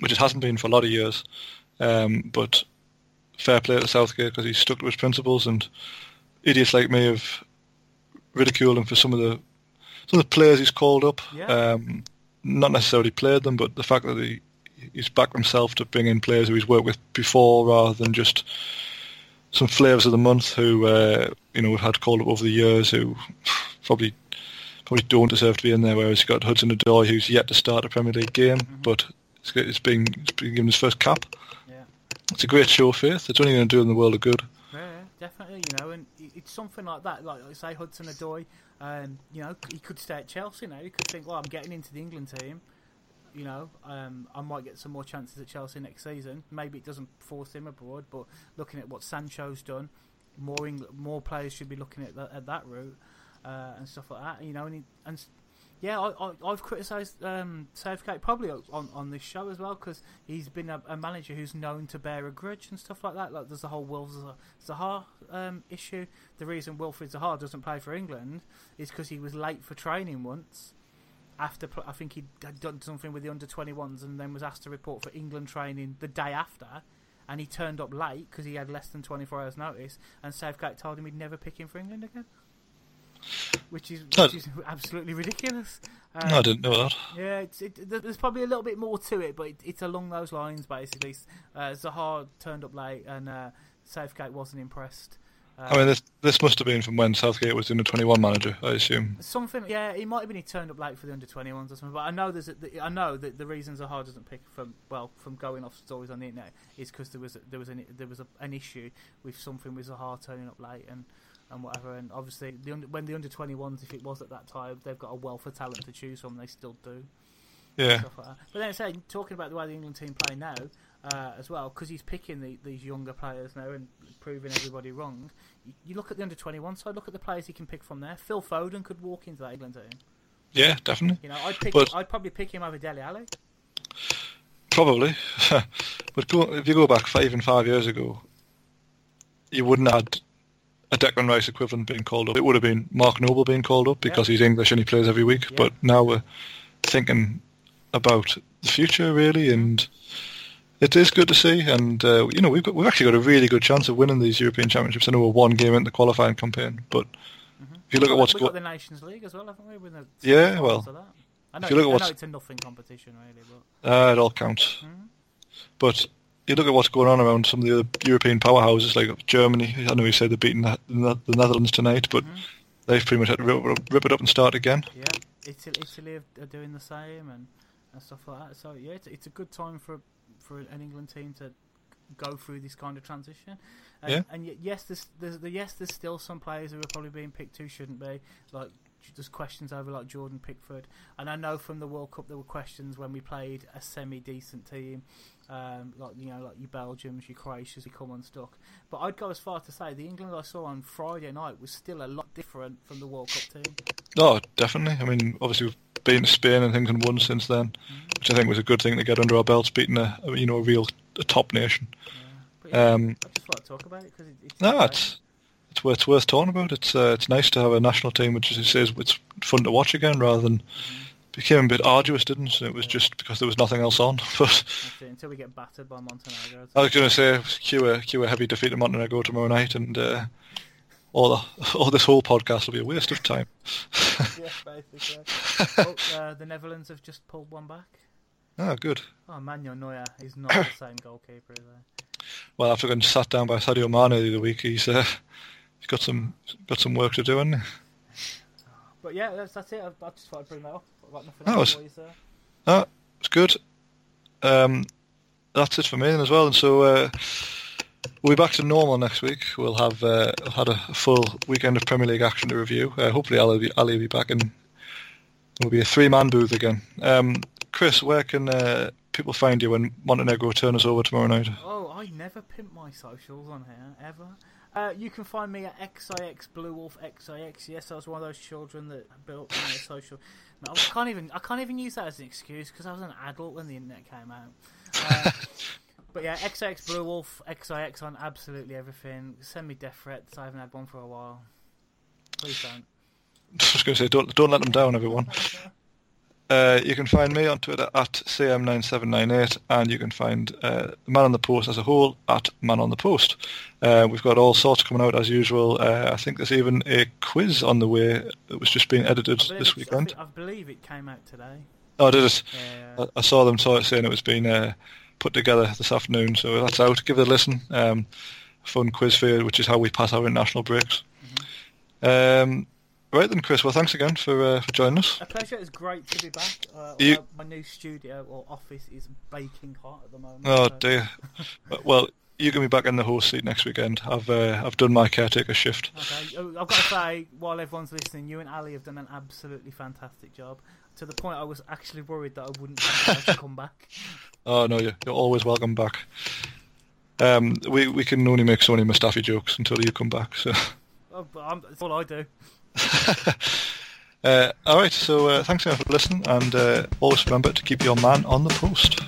Which it hasn't been for a lot of years, um, but fair play to Southgate because he stuck to his principles, and idiots like me have ridiculed him for some of the some of the players he's called up. Yeah. Um, not necessarily played them, but the fact that he he's backed himself to bring in players who he's worked with before, rather than just some flavors of the month who uh, you know we've had called up over the years who probably probably don't deserve to be in there. Whereas you've got Hudson Odoi who's yet to start a Premier League game, mm-hmm. but it's, it's been it's been given his first cap. It's a great show faith. It's only going to do in the world of good. Yeah, definitely. You know, and it's something like that. Like, like say Hudson Odoi, um, you know, he could stay at Chelsea now. He could think, well, I'm getting into the England team. You know, um, I might get some more chances at Chelsea next season. Maybe it doesn't force him abroad, but looking at what Sancho's done, more England, more players should be looking at that, at that route uh, and stuff like that. You know, and, he, and yeah, I, I, have criticised um, Southgate probably on, on this show as well because he's been a, a, manager who's known to bear a grudge and stuff like that. Like there's the whole Wilfried Zaha um, issue. The reason Wilfried Zaha doesn't play for England is because he was late for training once. After I think he had done something with the under 21s and then was asked to report for England training the day after, and he turned up late because he had less than 24 hours notice. And Southgate told him he'd never pick him for England again which is, which is absolutely ridiculous. Um, no, I didn't know that. Yeah, it's, it, there's probably a little bit more to it, but it, it's along those lines basically. Uh, Zaha turned up late, and uh, Southgate wasn't impressed. Um, I mean, this this must have been from when Southgate was the under twenty one manager, I assume. Something, yeah, he might have been he turned up late for the under twenty ones or something. But I know there's, a, I know that the reason Zaha doesn't pick from well from going off stories on the internet is because there was there was an there was a, an issue with something with Zaha turning up late and and whatever. And obviously, the under, when the under 21s, if it was at that time, they've got a wealth of talent to choose from. They still do. Yeah. Like but then saying, talking about the way the England team play now uh, as well, because he's picking the, these younger players now and proving everybody wrong. You, you, look at the under 21 side, look at the players he can pick from there. Phil Foden could walk into that England team. Yeah, definitely. You know, I'd pick. But... I'd probably pick him over Dele Alli. Probably, but go, if you go back five and five years ago, you wouldn't have a Declan Rice equivalent being called up. It would have been Mark Noble being called up because yeah. he's English and he plays every week. Yeah. But now we're thinking about the future really, and it is good to see. And uh, you know, we've got, we've actually got a really good chance of winning these European Championships. I know we're one game into the qualifying campaign, but mm-hmm. if you look at what's going, the Nations League as well, haven't we? With the yeah, well, I know, if you look at what's, it's a nothing competition really, but uh, it all counts. Mm-hmm. But you look at what's going on around some of the other European powerhouses like Germany. I know you said they're beating the, the Netherlands tonight, but mm-hmm. they've pretty much had to rip, rip, it up and start again. Yeah, Italy, Italy are doing the same and, and stuff like that. So yeah, it's, it's a good time for for an England team to go through this kind of transition. And, yeah. and yes, there's, there's, yes, there's still some players who are probably being picked who shouldn't be. Like there's questions over like Jordan Pickford, and I know from the World Cup there were questions when we played a semi-decent team, um, like you know like your Belgiums, your Croatians, who come unstuck. But I'd go as far to say the England I saw on Friday night was still a lot different from the World Cup team. Oh, definitely. I mean, obviously we've been to Spain and things and won since then, mm-hmm. which I think was a good thing to get under our belts, beating a you know a real a top nation. Yeah. um, I just want to talk about it because it, it's no, it's it's worth, it's worth talking about. It's uh, it's nice to have a national team, which as he says it's fun to watch again, rather than became a bit arduous, didn't it? It was just because there was nothing else on. But until we get battered by Montenegro. I was going to say cue a cue a heavy defeat to Montenegro tomorrow night, and uh, all the all this whole podcast will be a waste of time. yeah, basically. oh, uh, the Netherlands have just pulled one back. Oh, good. Oh, Manuel Neuer is not the same goalkeeper, is he? Well, after getting sat down by Sadio Mane the other week, he's uh, he's got some got some work to do, hasn't he? But yeah, that's, that's it. I, I just thought I'd bring that up. I've got nothing was, uh, it's good. Um, that's it for me then as well. And so uh, we'll be back to normal next week. We'll have uh, had a full weekend of Premier League action to review. Uh, hopefully, Ali will be, Ali will be back and it'll be a three-man booth again. Um, Chris, where can uh, people find you when Montenegro turn us over tomorrow night? Oh, I never pimp my socials on here ever. Uh, you can find me at XIX Blue Wolf XIX. Yes, I was one of those children that built you know, social. I can't even I can't even use that as an excuse because I was an adult when the internet came out. Uh, but yeah, XX Blue Wolf XIX on absolutely everything. Send me death threats. I haven't had one for a while. Please don't. I was going to say, don't don't let them down, everyone. Uh, you can find me on Twitter at cm9798, and you can find uh, Man on the Post as a whole at Man on the Post. Uh, we've got all sorts coming out as usual. Uh, I think there's even a quiz on the way that was just being edited this weekend. I, believe it came out today. Oh, did it? Yeah. I, I saw them saying it was being uh, put together this afternoon, so that's out. Give it a listen. Um, fun quiz for you, which is how we pass our international breaks. Mm-hmm. Um, Right then, Chris. Well, thanks again for uh, for joining us. A pleasure. It's great to be back. Uh, you... My new studio or office is baking hot at the moment. Oh so. dear. well, you're going to be back in the horse seat next weekend. I've uh, I've done my caretaker shift. Okay. Oh, I've got to say, while everyone's listening, you and Ali have done an absolutely fantastic job. To the point I was actually worried that I wouldn't to come back. Oh no, you're, you're always welcome back. Um, we we can only make so many Mustafi jokes until you come back. So. Oh, that's all I do. uh, all right, so uh, thanks again for listening, and uh, always remember to keep your man on the post.